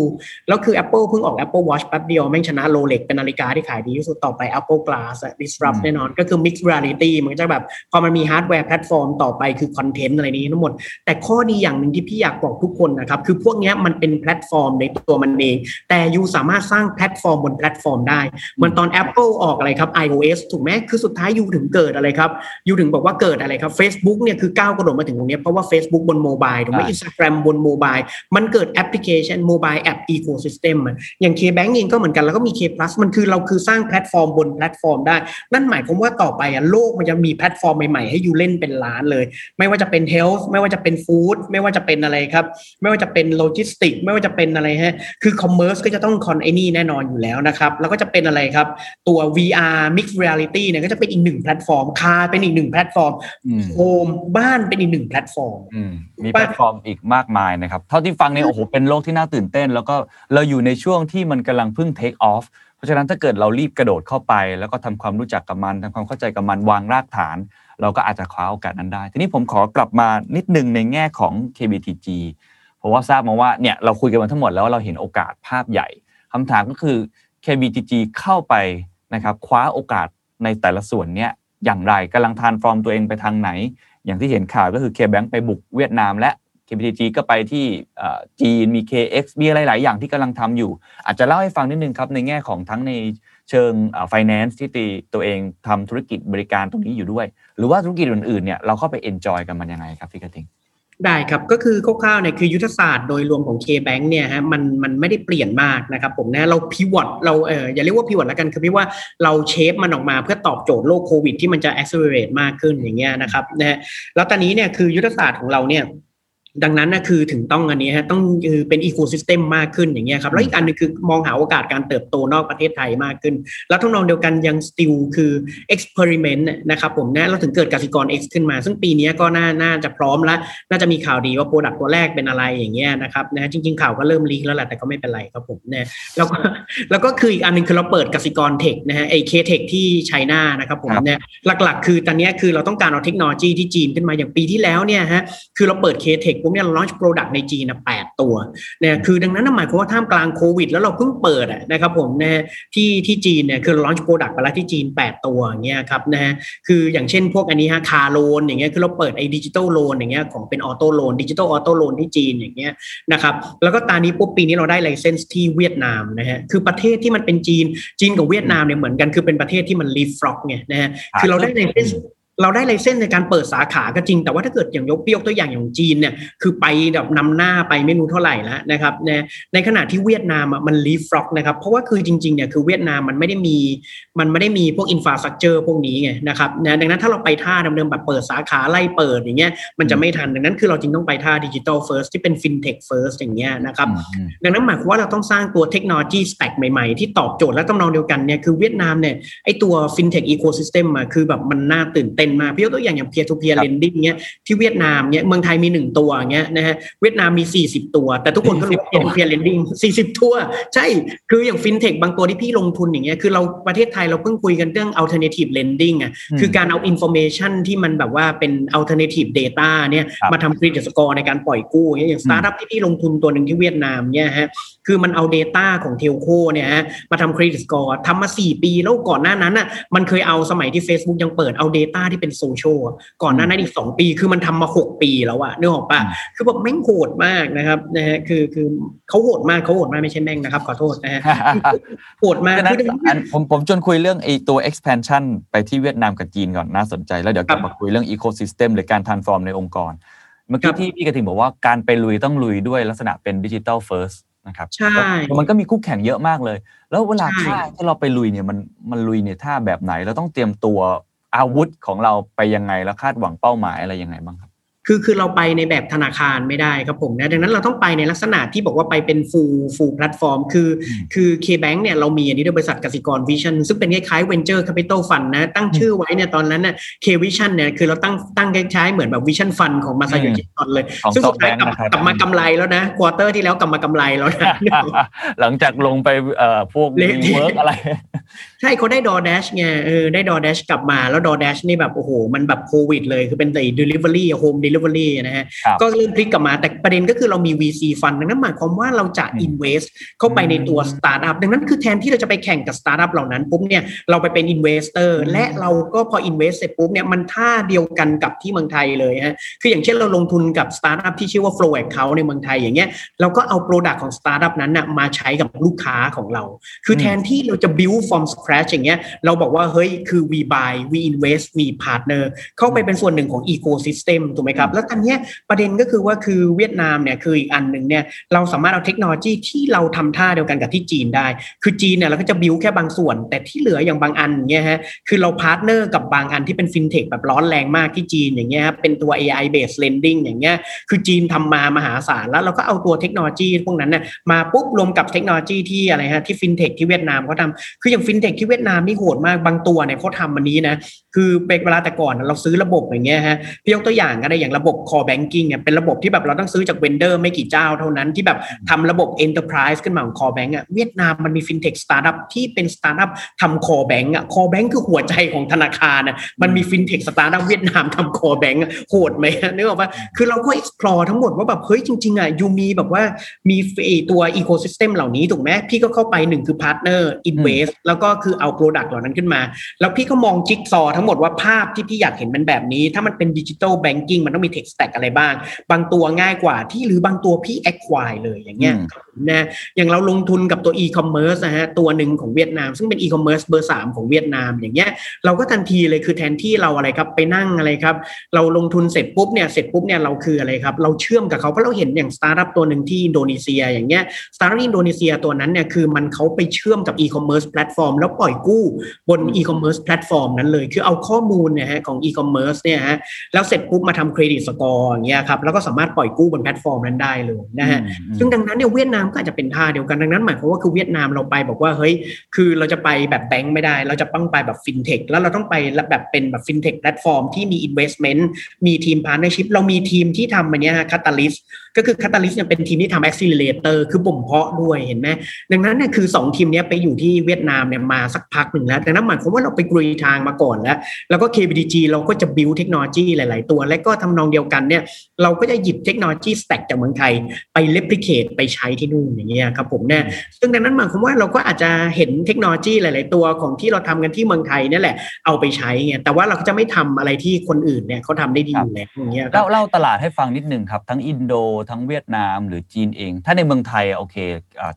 แล้วคือ Apple เพิ่งออก Apple Watch แป๊บเดียวแม่งชนะ Rolex เป็นนาฬิกาที่ขายดีที่สุดต่อไป Apple Glass อะ disrupt แน่นอนก็คือ mixed reality มันก็จะแบบพอมันมีฮาร์ดแวร์แพลตฟอร์มต่อไปคือคอนเทนต์อะไรนี้ทั้งหมด แต่ข้อดีอย่างหนึ่งที่พี่อยากบอกทุกคนนะครับคือพวกเนี้ยมันเป็นแพลตฟอร์มในตัวมันเอง แต่ you สามารถสร้างแพลตฟอร์มบนแพลตฟอร์มได้เหมือนตอน Apple ออกอะไรครับ iOS ถูกไหมคือสุดท้าย you ถึงเกิดอะไรครับยูถึงบอกว่าเกิดอะไรครับ Facebook เนี่ยคือก้าวกระโดดมาถึงตรงเนี้ยเพราะว่า Facebook บน mobile ถูกไหมใช่ Instagram บน mobile มันเกิดแอปพลิเคชัน mobile app ecosystem อย่าง K-Bank เองก็เหมือนกันแล้วก็มี K Plus มันคือเราคือสร้างแพลตฟอร์มบนแพลตฟอร์มได้ นั่นหมายความว่าต่อไปอะโลกมันจะมีแพลตฟอร์มใหม่ๆ ให้ยูเล่นเป็นล้านเลย ไม่ว่าจะเป็น health ไม่ว่าจะเป็น food ไม่ว่าจะเป็นอะไรครับ ไม่ว่าจะเป็นโลจิสติกไม่ว่าจะเป็นอะไรฮะคือ commerce ก็จะต้องคอนไอ้นี่แน่นอนอยู่แล้วนะครับแล้วก็จะเป็นอะไรครับตัว VR mixed reality เนี่ยก็จะเป็นอีกหนึ่งแพลตฟอร์ม car เป็นอีกหนึ่งแพลตฟอร์มอืม home บ้านเป็นอีกหนึ่งแพลตฟอร์มอืมมีแพลตฟอร์มอีกมากมายนะครับ เท่าที่ฟังเนี่ยโอ้โหเป็นโลกที่น่าตื่นเต้น แล้วก็เราอยู่ในช่วงที่มันกำลังเพิ่ง take off เพราะฉะนั้นถ้าเกิดเรารีบกระโดดเข้าไป แล้วก็ทำความรู้จักกับมันทำความเข้าใจกับมันวางรากฐาน เราก็อาจจะคว้าโอกาสนั้นได้ ทีนี้ผมขอกลับมานิดนึงในแง่ของ KBTG เพราะว่าทราบมาว่าเนี่ยเราคุยกันมาทั้งหมดแล้วเราเห็นโอกาสภาพใหญ่คำถามก็คือ KBTG เข้าไปนะครับคว้าโอกาสในแต่ละส่วนเนี่ยอย่างไรกำลังทานฟอร์มตัวเองไปทางไหน อย่างที่เห็นข่าวก็คือ KBank ไปบุกเวียดนามและ KPTG ก็ไปที่จีนมี KX มีอะไรหลายอย่างที่กำลังทำอยู่ อาจจะเล่าให้ฟังนิดนึงครับ ในแง่ของทั้งในเชิง finance ที่ตีตัวเองทำธุรกิจบริการตรงนี้อยู่ด้วย หรือว่าธุรกิจอื่นๆเนี่ยเราเข้าไป enjoy กันมันยังไงครับพี่กระติง ได้ครับก็คือคร่าวๆเนี่ยคือยุทธศาสตร์โดยรวมของ K-Bank เนี่ยฮะมันมันไม่ได้เปลี่ยนมากนะครับผมนะเราพิวอตเราเอออย่าเรียกว่าพิวอตแล้วกันคือพี่ว่าเรา shape มันออกมาเพื่อตอบโจทย์โลกโควิดที่มันจะ accelerate มากขึ้นอย่างเงี้ยนะครับนะฮะแล้วตอนนี้เนี่ยคือยุทธศาสตร์ของเราเนี่ย ดังนั้นนะคือถึงต้องอันนี้ฮะต้องคือเป็น ecosystem มากขึ้นอย่างเงี้ยครับแล้วอีกอันหนึ่งคือมองหาโอกาสการเติบโตนอกประเทศไทยมากขึ้น แล้วทั้งนองเดียวกันยัง still คือ experiment นะครับผมนะเราถึงเกิดกสิกร X ขึ้นมา ซึ่งปีนี้ก็น่าน่าจะพร้อมแล้วน่าจะมีข่าวดีว่าโปรดักต์ตัวแรกเป็นอะไรอย่างเงี้ยนะครับนะจริง ๆ ข่าวก็เริ่ม leak แล้วแหละแต่ก็ไม่เป็นไรครับผมนะแล้วก็แล้วก็คืออีกอันหนึ่งคือเราเปิดกสิกรเทคนะฮะไอ K-Tech ที่ China นะครับผมครับเนี่ยหลักๆ คือตอนเนี้ยคือเราต้องการเอาเทคโนโลยีที่จีนขึ้นมาอย่างปีที่แล้วเนี่ยฮะคือเราเปิด K-Tech ปุ๊บเนี่ยเรา launch product ในจีนนะแปดตัวเนี่ยคือดังนั้นนะหมายความว่าท่ามกลางโควิด แล้วเราเพิ่งเปิดอะนะครับผมนะฮะที่ที่จีนเนี่ยคือ launch product ไปแล้วที่จีน 8 ตัวอย่างเงี้ยครับนะฮะคืออย่างเช่นพวกอันนี้ฮะ car loan อย่างเงี้ยคือเราเปิดไอ้ digital loan อย่างเงี้ยของเป็น auto loan digital auto loan ที่จีนอย่างเงี้ยนะครับแล้วก็ตอนนี้ปุ๊บปีนี้เราได้ license ที่เวียดนามนะฮะคือประเทศที่มันเป็นจีนจีนกับเวียดนามเนี่ยเหมือนกันคือเป็นประเทศที่มัน leapfrog ไงนะฮะคือเราได้ license เราได้ license ในการเปิดสาขาก็จริง แต่ว่าถ้าเกิดอย่างยกยกตัวอย่างอย่างจีนเนี่ยคือไปแบบนำหน้าไปไม่รู้เท่าไหร่แล้วนะครับในในขณะที่เวียดนามมัน leapfrog นะครับเพราะว่าคือจริงๆเนี่ยคือเวียดนามมันไม่ได้มีมันไม่ได้มีพวก infrastructure พวกนี้ไงนะครับนะดังนั้นถ้าเราไปท่าเดิมๆแบบเปิดสาขาไล่เปิดอย่างเงี้ยมันจะไม่ทันดังนั้นคือเราจึงต้องไปท่า digital first ที่เป็น fintech first อย่างเงี้ยนะครับดังนั้นหมายความว่าเราต้องสร้างตัว technology stack ใหม่ๆ ที่ตอบโจทย์และต้องนองเดียวกันเนี่ยคือเวียดนามเนี่ยไอตัว fintech ecosystem อะคือแบบมันน่าตื่นเต้นมากพี่ยกตัวอย่างอย่าง peer-to-peer lending เนี้ยที่เวียดนามเนี่ยเมืองไทยมีหนึ่งตัวเงี้ยนะฮะเวียดนามมี40ตัว แต่ทุกคนก็รู้ว่า peer-to-peer lending 40ตัว ใช่คืออย่างฟินเทคบางตัวที่พี่ลงทุนอย่างเงี้ยคือเราประเทศไทยเราเพิ่งคุยกันเรื่อง alternative lending อะคือการเอา information ที่มันแบบว่าเป็น alternative data เนี่ยมาทำ credit score ในการปล่อยกู้อย่างสตาร์ทอัพที่พี่ลงทุนตัวหนึ่งที่เวียดนามเนี่ยฮะคือมันเอา Data ของ telco เนี่ยฮะมาทำ credit score ทำมา 4 ปีแล้วก่อนหน้านั้นอะมันเคยเอาสมัยที่ Facebook ยังเปิดเอา Data ที่เป็นโซเชียลก่อนหน้านั้นอีก2ปี คือมันทำมา6ปีแล้วอะนึกออกปะคือแบบแม่งโหดมากนะครับนะฮะคือคือเขาโหดมากเขาโหดมากไม่ใช่แม่งนะครับขอโทษนะฮะโหดมากคือผมผมชวนคุยเรื่องไอ้ตัว expansion ไปที่เวียดนามกับจีนก่อนน่าสนใจ แล้วเดี๋ยวกลับมาคุยเรื่อง ecosystem หรือการ transform ในองค์กร เมื่อกี้ที่พี่กระทิงบอกว่าการไปลุยต้องลุยด้วยลักษณะเป็นดิจิ t a ลเฟิร์สนะครับใช่มันก็มีคู่แข่งเยอะมากเลย แล้วเวลาท่าที่เราไปลุยเนี่ยมันมันลุยเนี่ยท่าแบบไหนเราต้องเตรียมตัว อาวุธของเราไปยังไงแล้วคาดหวังเป้าหมายอะไรยังไงบ้างครับ คือคือเราไปในแบบธนาคารไม่ได้ครับผมนะดังนั้นเราต้องไปในลักษณะที่บอกว่าไปเป็น full full platform คือคือ K-Bank เนี่ยเรามีอันนี้ด้วยบริษัทกสิกร Vision ซึ่งเป็นคล้ายๆ Venture Capital Fund นะตั้งชื่อไว้เนี่ยตอนนั้นน่ะ K Vision เนี่ยคือเราตั้งตั้งคล้ายๆเหมือนแบบ Vision Fund ของมาซาโยชิ ซนเลย ซึ่งสุดท้ายกลับกลับมากำไรแล้วนะ quarter ที่แล้วกลับมากำไรแล้วนะหลังจากลงไปเอ่อพวก WeWork อะไรใช่เขาได้ DoorDash ไงเออได้ DoorDash กลับมาแล้วดอ Dash นี่แบบโอ้โหมันแบบโควิดเลยคือเป็นแต่ delivery home delivery นะฮะก็เริ่มพลิกกลับมาแต่ประเด็นก็คือเรามี VC ฟันดังนั้นหมายความว่าเราจะ invest เข้าไปในตัวสตาร์ทอัพดังนั้นคือแทนที่เราจะไปแข่งกับสตาร์ทอัพเหล่านั้นปุ๊บเนี่ยเราไปเป็น investor และเราก็พอ invest เสร็จปุ๊บเนี่ยมันท่าเดียวกันกับที่เมืองไทยเลยฮะคืออย่างเช่นเราลงทุนกับสตาร์ทอัพที่ชื่อว่า Flow Account ในเมืองไทยอย่างเงี้ยเราก็เอา Product ของสตาร์ทอัพนั้นนะมาใช้กับลูกค้าของเรา คือแทนที่เราจะ build from scratch อย่างเงี้ยเราบอกว่าเฮ้ยคือ we buy we invest we partner เข้าไปเป็นส่วนหนึ่งของ ecosystem ถูกไหมครับแล้วตอนนี้ประเด็นก็คือว่าคือเวียดนามเนี่ยคืออีกอันหนึ่งเนี่ยเราสามารถเอาเทคโนโลยีที่เราทำท่าเดียวกันกับที่จีนได้ คือจีนเนี่ยเราก็จะบิวแค่บางส่วน แต่ที่เหลืออย่างบางอันเนี่ยฮะคือเรา partner กับบางอันที่เป็นฟินเทคแบบร้อนแรงมากที่จีนอย่างเงี้ยเป็นตัว AI based lending อย่างเงี้ยคือจีนทำมามหาศาลแล้วเราก็เอาตัวเทคโนโลยีพวกนั้นน่ะมาปุ๊บรวมกับเทคโนโลยีที่อะไรฮะที่ฟินเทคที่เวียดนามเขาทำคืออย่างฟินเทคที่เวียดนามนี่โหดมากบางตัวเนี่ยเขาทำมันนี้นะคือเป็นเวลาแต่ก่อนเราซื้อระบบอย่างเงี้ยฮะพี่ยกตัวอย่างก็ได้อย่างระบบ core banking เนี่ยเป็นระบบที่แบบเราต้องซื้อจาก vendor ไม่กี่เจ้าเท่านั้นที่แบบทำระบบ Enterprise ขึ้นมาของ Core Bank อะเวียดนามมันมีฟินเทคสตาร์ทอัพที่เป็นสตาร์ทอัพทำ Core Bank อะ Core Bank คือหัวใจของธนาคารอะมันมีฟินเทคสตาร์ทอัพเวียดนามทำ Core Bank โหดไหมนึกออกปะคือเราก็ explore ทั้งหมดว่าแบบเฮ้ยจริงๆอะยูมีแบบว่ามีตัว ecosystem เหล่านี้ถูกไหมพี่ก็เข้าไปหนึ่งคือ partner invest แล้วก็คือเอา product เหล่านั้นขึ้นมา แล้วพี่ก็มองจิ๊กซอทั้งหมดว่าภาพที่พี่อยากเห็นมันแบบนี้ ถ้ามันเป็น digital banking มันต้องมี tech stack อะไรบ้าง บางตัวง่ายกว่าที่หรือบางตัวพี่ acquire เลยอย่างเงี้ยนะอย่างเราลงทุนกับตัวอีคอมเมิร์ซนะฮะตัวหนึ่งของเวียดนาม ซึ่งเป็นอีคอมเมิร์ซเบอร์สามของเวียดนามอย่างเงี้ยเราก็ทันทีเลยคือแทนที่เราอะไรครับไปนั่งอะไรครับ เราลงทุนเสร็จปุ๊บเนี่ยเสร็จปุ๊บเนี่ยเราคืออะไรครับ เราเชื่อมกับเขาเพราะเราเห็นอย่างสตาร์ทอัพตัวหนึ่งที่อินโดนีเซียอย่างเงี้ยสตาร์ทอัพอินโดนีเซียตัวนั้นเนี่ยคือมันเขาไปเชื่อมกับอีคอมเมิร์ซแพลตฟอร์มแล้วปล่อยกู้บนอีคอมเมิร์ซแพลตฟอร์มนั้นเลย คือเอาข้อมูลเนี่ยฮะของอีคอมเมิร์ซเนี่ยฮะแล้วเสร็จปุ๊บมาทำ credit score อย่างเงี้ยครับแล้วก็สามารถปล่อยกู้บนแพลตฟอร์มนั้นได้เลยนะฮะซึ่งดังนั้นเนี่ยเวียดนามก็อาจจะเป็นท่าเดียวกันดังนั้นหมายความว่าคือเวียดนามเราไปบอกว่าเฮ้ยคือเราจะไปแบบแบงค์ไม่ได้ เราจะต้องไปแบบฟินเทคแล้วเราต้องไปแบบเป็นแบบฟินเทคแพลตฟอร์มที่มี investment มีทีม partnership เรามีทีมที่ทำอันนี้ฮะ Katalystก็คือ Katalyst เนี่ยเป็นทีมที่ทำ accelerator คือบ่มเพาะด้วยเห็นไหมดังนั้นเนี่ยคือ 2 ทีมนี้ไปอยู่ที่เวียดนามเนี่ยมาสักพักหนึ่งแล้วดังนั้นหมายความว่าเราไปกรุยทางมาก่อนแล้ว แล้วก็ KBTG เราก็จะบิวเทคโนโลยีหลาย ๆ ตัว และก็ทำนองเดียวกันเนี่ยเราก็จะหยิบ technology stack จากเมืองไทยไป replicate ไปใช้ที่นู่นอย่างเงี้ยครับผมเนี่ยซึ่งดังนั้นหมายความว่าเราก็อาจจะเห็นเทคโนโลยีหลาย ๆ ตัวของที่เราทำกันที่เมืองไทยนี่แหละเอาไปใช้ไงแต่ว่าเราก็จะไม่ทำอะไรที่คนอื่นเนี่ยเขาทาได้ดีอยู่แล้วอย่างเงี้ยเล่าเล่าตลาดให้ฟังนิดนึงครับทั้งอินโดทั้งเวียดนามหรือจีนเอง ถ้าในเมืองไทยโอเค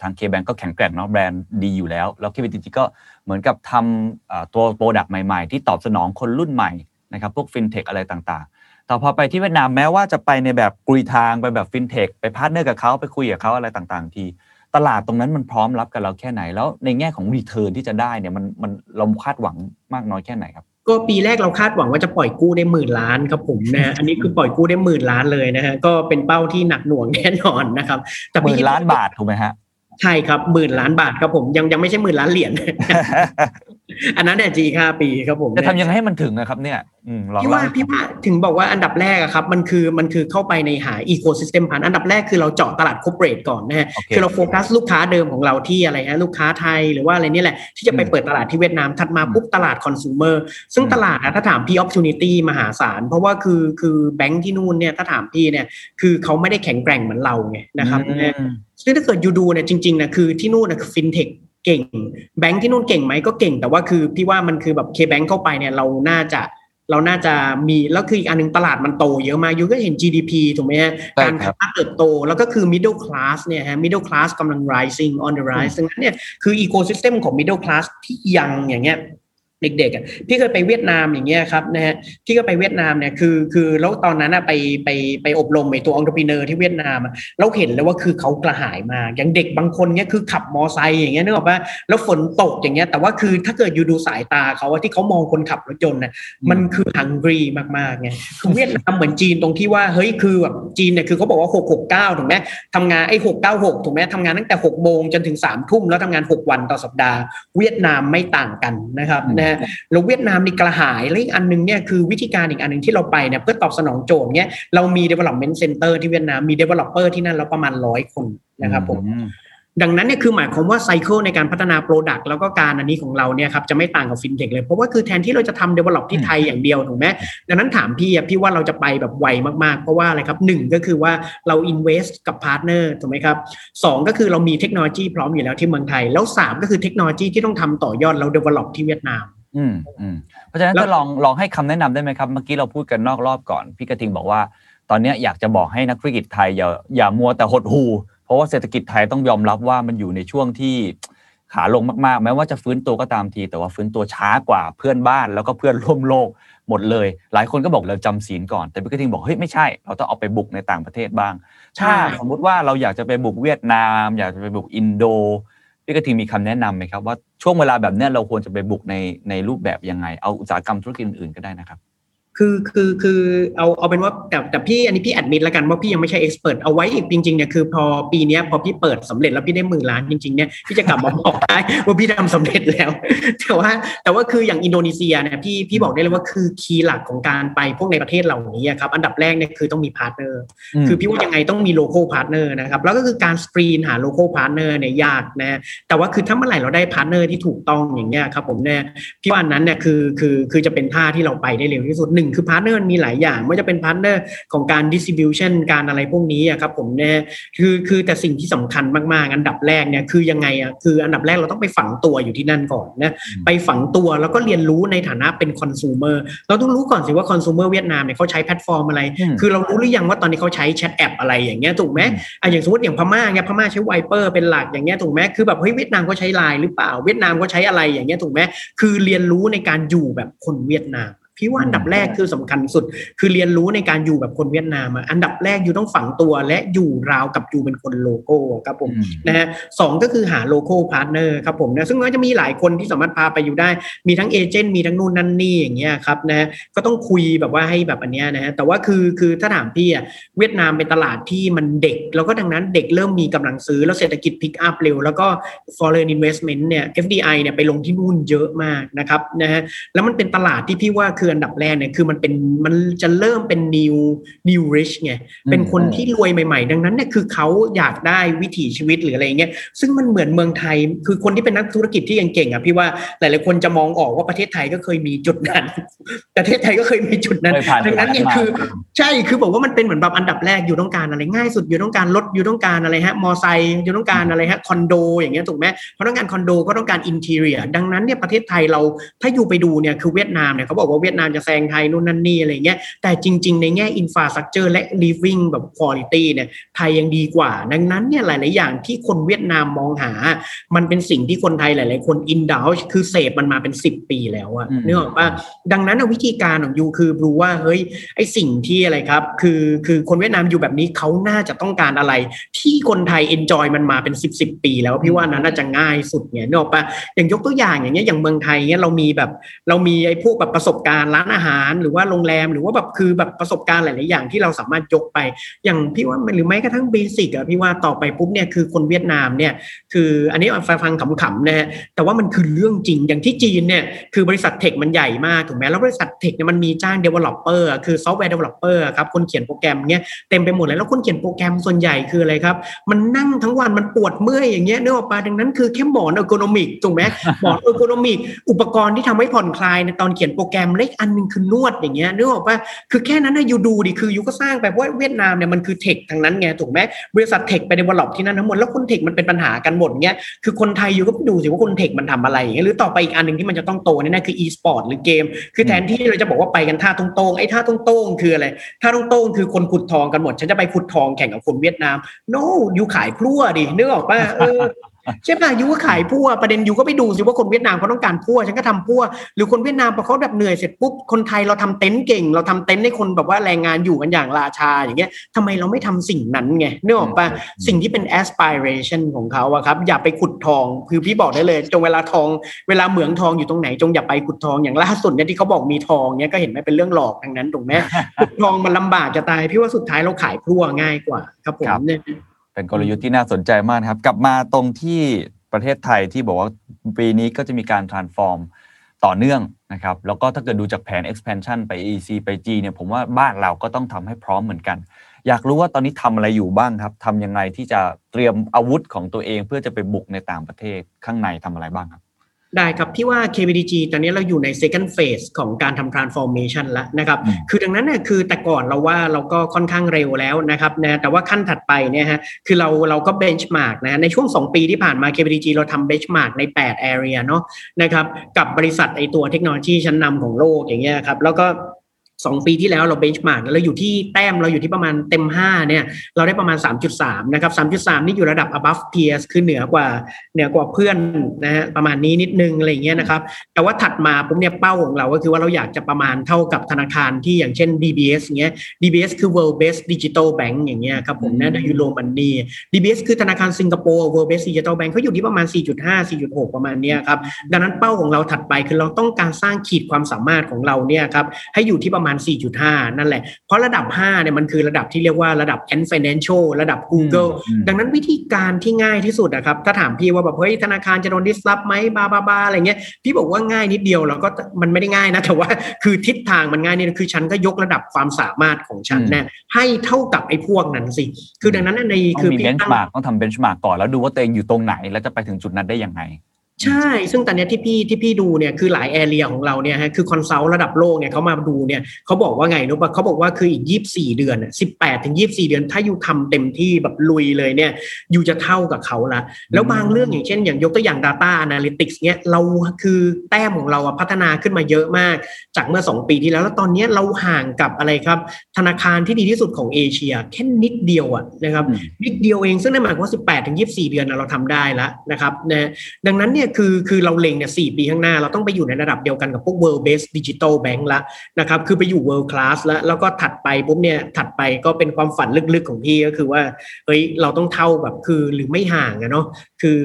ทาง KBank็แข็งแกร่งเนาะแบรนด์ดีอยู่แล้ว แล้ว KBTG ก็เหมือนกับทำตัว product ใหม่ ๆ ที่ตอบสนองคนรุ่นใหม่นะครับพวกฟินเทคอะไรต่างๆ แต่พอไปที่เวียดนามแม้ว่าจะไปในแบบกรุยทางไปแบบฟินเทคไปพาร์ทเนอร์กับเขาไปคุยกับเขาอะไรต่างๆ ทีตลาดตรงนั้นมันพร้อมรับกับเราแค่ไหน แล้วในแง่ของ return ที่จะได้เนี่ยมันมันเราคาดหวังมากน้อยแค่ไหนครับก็ปีแรกเราคาดหวังว่าจะปล่อยกู้ได้หมื่นล้านครับผมนะฮะอันนี้คือปล่อยกู้ได้หมื่นล้านเลยนะฮะก็เป็นเป้าที่หนักหน่วงแน่นอนนะครับ แต่หมื่นล้านบาทถูกไหมฮะใช่ครับหมื่นล้านบาทครับผมยังยังไม่ใช่หมื่นล้านเหรียญ อันนั้นเนี่ยจีห้าปีครับผมจะทำยังไงให้มันถึงนะครับเนี่ยอืมลองพี่เล่าว่าให้พี่ว่าถึงบอกว่าอันดับแรกอะครับ มันคือมันคือเข้าไปในหา ecosystem พันอันดับแรกคือเราเจาะตลาด corporate ก่อนนะฮะโอเคคือเราโฟกัสลูกค้าเดิมของเราที่อะไรฮะลูกค้าไทยหรือว่าอะไรนี่แหละที่จะไปอืมเปิดตลาดที่เวียดนามถัดมาอืมปุ๊บตลาดคอน sumer ซึ่งอืมตลาดนะถ้าถามพี่ opportunity มหาศาล เพราะว่าคือคือแบงค์ที่นู่นเนี่ยถ้าถามพี่เนี่ยคือเขาไม่ได้แข็งแกร่งเหมือนเราไงนะครับอืมซึ่งถ้าเกิดยูดูเนี่ยจริงๆนะคือที่นู่นนะคือฟินเทค เก่งแบงค์ที่นู่นเก่งไหมก็เก่ง แต่ว่าคือพี่ว่ามันคือแบบเคแบงค์เข้าไปเนี่ยเราน่าจะเราน่าจะมีแล้วคืออีกอันหนึงตลาดมันโตเยอะมากยูก็เห็น GDP ถูกไหมฮะใช่การครับค้าเติบโตแล้วก็คือ middle class เนี่ยฮะ middle class กำลัง rising on the rise ซึ่งเนี่ยคือ ecosystem ของ middle class ที่ยังอย่างเงี้ย เด็กๆอะพี่เคยไปเวียดนามอย่างเงี้ยครับนะฮะพี่ก็ไปเวียดนามเนี่ยคือคือแล้วตอนนั้นอะไปไปไปอบรมไอตัวองค์ประกอบที่เวียดนามอะเราเห็นเลยว่าคือเขากระหายมากอย่างเด็กบางคนเนี่ยคือขับมอไซค์อย่างเงี้ยนึกออกปะแล้วฝนตกอย่างเงี้ยแต่ว่าคือถ้าเกิดอยู่ดูสายตาเขาว่าที่เขามองคนขับรถยนต์น่ะมันคือฮังกีมากๆไงคือเวียดนามเหมือนจีนตรงที่ว่าเฮ้ยคือแบบจีนเนี่ยคือเขาบอกว่าหกหกเก้าถูกไหมทำงานไอ้หกเก้าหกถูกไหมทำงานตั้งแต่หกโมงจนถึงสามทุ่มแล้วทำงานหกวันต่อสัปดาห์ เวียดนามไม่ต่างกันนะครับอืมนะฮะแล้วเวียดนามนี่กระหายและอีกอันหนึงเนี่ยคือวิธีการอีกอันหนึ่งที่เราไปเนี่ยเพื่อตอบสนองโจทย์เนี่ยเรามี development center ที่เวียดนามมี developer ที่นั่นแล้วประมาณร้อยคนนะครับผมอืมดังนั้นเนี่ยคือหมายความว่า cycle ในการพัฒนา product แล้วก็การอันนี้ของเราเนี่ยครับจะไม่ต่างกับฟินเทคเลย เพราะว่าคือแทนที่เราจะทำ develop ที่ไทยอย่างเดียวถูกไหมดังนั้นถามพี่อะพี่ว่าเราจะไปแบบไวมากๆ เพราะว่าอะไรครับหนึ่งก็คือว่าเรา invest กับพาร์ทเนอร์ถูกไหมครับสองก็คือเรามีเทคโนโลยีพร้อมอยู่แล้วที่เมืองไทย แล้วสามก็คือเทคโนโลยีที่ต้องทำต่อยอดเรา develop ที่เวียดนาม อืมอืมเพราะฉะนั้นแล้วจะลองลองให้คำแนะนำได้ไหมครับ เมื่อกี้เราพูดกันนอกรอบก่อน พี่กระทิงบอกว่า ตอนเนี้ยอยากจะบอกให้นักธุรกิจไทยอย่าอย่ามัวแต่หดหู่เพราะว่าเศรษฐกิจไทยต้องยอมรับว่ามันอยู่ในช่วงที่ขาลงมากๆ แม้ว่าจะฟื้นตัวก็ตามที แต่ว่าฟื้นตัวช้ากว่าเพื่อนบ้านแล้วก็เพื่อนร่วมโลกหมดเลย หลายคนก็บอกเราจำศีลก่อน แต่พี่กระทิงบอกเฮ้ยไม่ใช่ เราต้องเอาไปบุกในต่างประเทศบ้างถ้าใช่สมมุติว่าเราอยากจะไปบุกเวียดนาม อยากจะไปบุกอินโดพี่กระทิงมีคำแนะนำไหมครับว่า ช่วงเวลาแบบนี้เราควรจะไปบุกในในรูปแบบยังไง เอาอุตสาหกรรมธุรกิจอื่นๆก็ได้นะครับ คือคือคือเอาเอาเป็นว่าแต่แต่พี่อันนี้พี่แอดมิดแล้วกันว่าพี่ยังไม่ใช่เอ็กซ์เพรสเอาไว้อีกจริงๆเนี่ยคือพอปีเนี้ยพอพี่เปิดสำเร็จแล้วพี่ได้หมื่นล้านจริงๆเนี่ยพี่จะกลับมาบอกได้ว่าพี่ทำสำเร็จแล้ว แต่ว่าแต่ว่าคืออย่างอินโดนีเซียเนี่ยพี่พี่บอกได้เลยว่าคือ key หลักของการไปพวกในประเทศเหล่านี้อะครับอันดับแรกเนี่ยคือต้องมีพาร์ทเนอร์คือพี่ว่ายังไงต้องมี local partner นะครับแล้วก็คือการสกรีนหา local partner เนี่ยยากนะแต่ว่าคือถ้าเมื่อไหร่เราได้พาร์ทเนอร์ที่ถูกต้องอย่างเงี้ยครับผมเนี่ยพี่ว่าอันนั้นเนี่ยคือคือคือจะเป็นท่าที่เราไปได้เร็วที่สุดหนึ่งคือพาร์ทเนอร์มีหลายอย่างไม่ว่าจะเป็นพาร์ทเนอร์ของการ distribution การอะไรพวกนี้อะครับผมเนี่ยคือคือแต่สิ่งที่สำคัญมากๆ อันดับแรกเนี่ยคือยังไงอะคืออันดับแรกเราต้องไปฝังตัวอยู่ที่นั่นก่อนนะไปฝังตัวแล้วก็เรียนรู้ในฐานะเป็นคอน sumer เราต้องรู้ก่อนสิว่าคอน sumer เวียดนามเนี่ยเขาใช้แพลตฟอร์มอะไรอืมคือเรารู้หรือยังว่าตอนนี้เขาใช้ chat app อะไรอย่างเงี้ยถูกไหมอะอย่างสมมติอย่างพม่าเนี่ยพม่าใช้ Viber เป็นหลักอย่างเงี้ยถูกไหมคือแบบเฮ้ยเวียดนามก็ใช้ไลน์หรือเปล่าเวียดนามก็ใช้อะไรอย่างเงี้ยถูกไหมคือเรียนรู้ในการอยู่แบบคนเวียดนาม พี่ว่าอันดับแรกคือสำคัญสุด คือเรียนรู้ในการอยู่แบบคนเวียดนามอะอันดับแรกอยู่ต้องฝังตัวและอยู่ราวกับอยู่เป็นคน local ครับผมอืมนะฮะสองก็คือหา local partner ครับผมนะซึ่งก็จะมีหลายคนที่สามารถพาไปอยู่ได้ มีทั้งเอเจนต์มีทั้งนู่นนั่นนี่อย่างเงี้ยครับนะฮะก็ต้องคุยแบบว่าให้แบบอันเนี้ยนะฮะแต่ว่าคือคือถ้าถามพี่อะเวียดนามเป็นตลาดที่มันเด็ก แล้วก็ดังนั้นเด็กเริ่มมีกำลังซื้อแล้วเศรษฐกิจ pick up เร็วแล้วก็ foreign investment เนี่ย FDI เนี่ยไปลงที่นู่นเยอะมากนะครับนะฮะแล้วมันเป็นตลาดที่พี่ว่าคืออันดับแรกเนี่ยคือมันเป็นมันจะเริ่มเป็น new new rich ไงเป็นคนที่รวยใหม่ๆ ดังนั้นเนี่ยคือเขาอยากได้วิถีชีวิตหรืออะไรเงี้ยซึ่งมันเหมือนเมืองไทย คือคนที่เป็นนักธุรกิจที่เก่งๆอะพี่ว่าหลายๆคนจะมองออกว่าประเทศไทยก็เคยมีจุดนั้นประเทศไทยก็เคยมีจุดนั้นเคยผ่านดังนั้นเนี่ยจุดนั้นมาคือใช่คือบอกว่ามันเป็นเหมือนแบบอันดับแรกอยู่ต้องการอะไรง่ายสุดอยู่ต้องการรถอยู่ต้องการอะไรฮะมอไซค์อยู่ต้องการอะไรฮะคอนโด อย่างเงี้ยถูกไหมเพราะต้องการคอนโดก็ต้องการ interior ดังนั้นเนี่ยประเทศไทยเราถ้าอยู่ไปดูเนี่ยคือเวียดนามเนี่ยเขาบอกว่าเวียดนามจะแซงไทยนู่นนั่นนี่อะไรเงี้ยแต่จริง ๆ ในแง่ infrastructure และ living แบบคุณภาพเนี่ยไทยยังดีกว่า ดังนั้นเนี่ยหลาย ๆ อย่างที่คนเวียดนามมองหา มันเป็นสิ่งที่คนไทยหลาย ๆ คน enjoy คือเสพมันมาเป็น 10 ปีแล้วอะอืมนึกออกปะดังนั้นอะวิธีการของ you คือรู้ว่าเฮ้ยไอสิ่งที่อะไรครับ คือคือคนเวียดนามอยู่แบบนี้เขาน่าจะต้องการอะไร ที่คนไทย enjoy มันมาเป็น 10บสปี แล้วพี่ว่านั้นน่าจะง่ายสุดเนี่ยนึกออกปะอย่างยกตัวอย่างอย่างเงี้ยอย่างเมืองไทยเนี่ยเรามีแบบ เรามีไอ้พวกแบบประสบการณ์ร้านอาหารหรือว่าโรงแรมหรือว่าแบบคือแบบประสบการณ์หลาย ๆ อย่างที่เราสามารถยกไป อย่างพี่ว่าหรือไม่กระทั่ง basic อะพี่ว่าต่อไปปุ๊บเนี่ยคือคนเวียดนามเนี่ยคืออันนี้ฟังขำๆนะฮะแต่ว่ามันคือเรื่องจริงอย่างที่จีนเนี่ยคือบริษัท tech มันใหญ่มากถูกไหมแล้วบริษัท tech เนี่ยมันมีจ้าง developer อะคือซอฟต์แวร์ developer อะครับคนเขียนโปรแกรมเนี่ยเต็มไปหมดเลยแล้วคนเขียนโปรแกรมส่วนใหญ่คืออะไรครับมันนั่งทั้งวันมันปวดเมื่อยอย่างเงี้ยเนื้อออกปาดังนั้นคือแค่หมอนเออร์โกนมิกถูกไหมหมอนเออร์โกนมิกอุปกรณ์ที่ทำให้ผ่อนคลายในตอนเขียนโปรแกรมเล็กอันหนึ่งคือนวดอย่างเงี้ยนึกออกปะคือแค่นั้นนะยูดูดิคือยูก็สร้างไปเพราะเวียดนามเนี่ยมันคือเทคทางนั้นไงถูกไหมบริษัทเทคไป develop ที่นั่นทั้งหมดแล้วคนเทคมันเป็นปัญหากันหมดเงี้ยคือคนไทยยูก็ไปดูสิว่าคนเทคมันทำอะไรอย่างเงี้ยหรือต่อไปอีกอันหนึ่งที่มันจะต้องโตแน่ๆคือ e-sport หรือเกม คือแทนที่เราจะบอกว่าไปกันท่าตรงๆไอ้ท่าตรงๆคืออะไรท่าตรงๆคือคนขุดทองกันหมด ฉันจะไปขุดทองแข่งกับคนเวียดนาม no ยูขายพลั่วดินึกออกป่ะเออ ใช่ป่ะยูก็ขายพั่วประเด็นยูก็ไปดูสิว่าคนเวียดนามเขาต้องการพั่วฉันก็ทำพั่วหรือคนเวียดนามพอเขาแบบเหนื่อยเสร็จปุ๊บคนไทยเราทำเต็นท์เก่ง เราทำเต็นท์ให้คนแบบว่าแรงงานอยู่กันอย่างราชาอย่างเงี้ยทำไมเราไม่ทำสิ่งนั้นไงนึกออกป่ะสิ่งที่เป็น aspiration ของเขาอะครับ อย่าไปขุดทองคือพี่บอกได้เลย จงเวลาทองเวลาเหมืองทองอยู่ตรงไหน จงอย่าไปขุดทองอย่างล่าสุดเนี่ยที่เขาบอกมีทองเนี่ยก็เห็นไหมเป็นเรื่องหลอกทั้งนั้นถูกไหมขุดทองมันลำบากจะตายพี่ว่าสุดท้ายเราขายพลั่วง่ายกว่าครับผมครับเนี่ย เป็นกลยุทธ์ที่น่าสนใจมากนะครับ กลับมาตรงที่ประเทศไทยที่บอกว่าปีนี้ก็จะมีการ transform ต่อเนื่องนะครับ แล้วก็ถ้าเกิดดูจากแผน expansion ไป EC ไป G เนี่ยผมว่าบ้านเราก็ต้องทำให้พร้อมเหมือนกัน อยากรู้ว่าตอนนี้ทำอะไรอยู่บ้างครับทำยังไงที่จะเตรียมอาวุธของตัวเองเพื่อจะไปบุกในต่างประเทศข้างในทำอะไรบ้างครับ ได้ครับพี่ว่า KBDG ตอนนี้เราอยู่ใน second phase ของการทำ transformation แล้วนะครับอืมคือดังนั้นเนี่ยคือแต่ก่อนเราว่าเราก็ค่อนข้างเร็วแล้วนะครับนะแต่ว่าขั้นถัดไปเนี่ยฮะคือเราเราก็ benchmark นะในช่วง 2 ปีที่ผ่านมา KBDG เราทำ benchmark ใน 8 area เนาะนะครับกับบริษัทไอตัวเทคโนโลยีชั้นนำของโลกอย่างเงี้ยครับแล้วก็ สองปีที่แล้วเราเบนช์มาร์กเราอยู่ที่แต้มเราอยู่ที่ประมาณเต็ม 5 เนี่ย เราได้ประมาณ 3.3 นะครับ 3.3 นี่อยู่ระดับ above peers คือเหนือกว่าเหนือกว่าเพื่อนนะฮะประมาณนี้นิดนึงอะไรอย่างเงี้ยนะครับ แต่ว่าถัดมาปุ๊บเนี่ยเป้าของเราก็คือว่าเราอยากจะประมาณเท่ากับธนาคารที่อย่างเช่น DBS อย่างเงี้ย DBS คือ world best digital bank อย่างเงี้ยครับผมนะอืมยูโรมันนี่ DBS คือธนาคารสิงคโปร์ world best digital bank เขาอยู่ที่ประมาณ 4.5 4.6 ประมาณเนี้ยครับดังนั้นเป้าของเราถัดไปคือเราต้องการสร้างขีดความสามารถของเราเนี่ยครับให้อยู่ที่ประมาณ 4.5 นั่นแหละ เพราะระดับ 5 เนี่ยมันคือระดับที่เรียกว่าระดับ Ant Financial ระดับ Google อืมดังนั้นวิธีการที่ง่ายที่สุดนะครับ ถ้าถามพี่ว่าแบบเฮ้ยธนาคารจะโดน disrupt ไหมบาบาบาอะไรเงี้ย พี่บอกว่าง่ายนิดเดียวแล้วก็มันไม่ได้ง่ายนะ แต่ว่าคือทิศทางมันง่ายนี่คือฉันก็ยกระดับความสามารถของฉันเนี่ยให้เท่ากับไอ้พวกนั้นสิ คือดังนั้นคือต้องมีพี่ตั้ง benchmark ต้องทำ benchmark ก่อนแล้วดูว่าตัวเองอยู่ตรงไหนแล้วจะไปถึงจุดนั้นได้ยังไง ใช่ ซึ่งตอนเนี้ยที่พี่ที่พี่ดูเนี่ยคือหลายแอเรียของเราเนี่ยฮะคือคอนซัลท์ระดับโลกเนี่ยเขามาดูเนี่ยเขาบอกว่าไงรู้ป่ะเขาบอกว่าคืออีก 24 เดือนน่ะ18 ถึง 24 เดือน ถ้าอยู่ทำเต็มที่แบบลุยเลยเนี่ยอยู่จะเท่ากับเขาละ แล้วบางเรื่องอย่างเช่น อย่างยกตัวอย่าง Data Analytics เนี่ยเราคือแต้มของเราอะพัฒนาขึ้นมาเยอะมาก จากเมื่อ 2 ปีที่แล้ว แล้วตอนเนี้ยเราห่างกับอะไรครับ ธนาคารที่ดีที่สุดของเอเชียแค่นิดเดียวอะนะครับอืมนิดเดียวเองซึ่งนั่นหมายความว่า 18 ถึง 24 เดือนนะเราทำได้แล้วนะครับนะดังนั้นเนี่ยคือคือเราเล็งเนี่ย4ปีข้างหน้า เราต้องไปอยู่ในระดับเดียวกันกับพวก world based digital bank ละนะครับคือไปอยู่ world class แล้วแล้วก็ถัดไปปุ๊บเนี่ยถัดไปก็เป็นความฝันลึกๆของพี่ก็คือว่าเฮ้ยเราต้องเท่าแบบคือหรือไม่ห่างอะเนาะคือ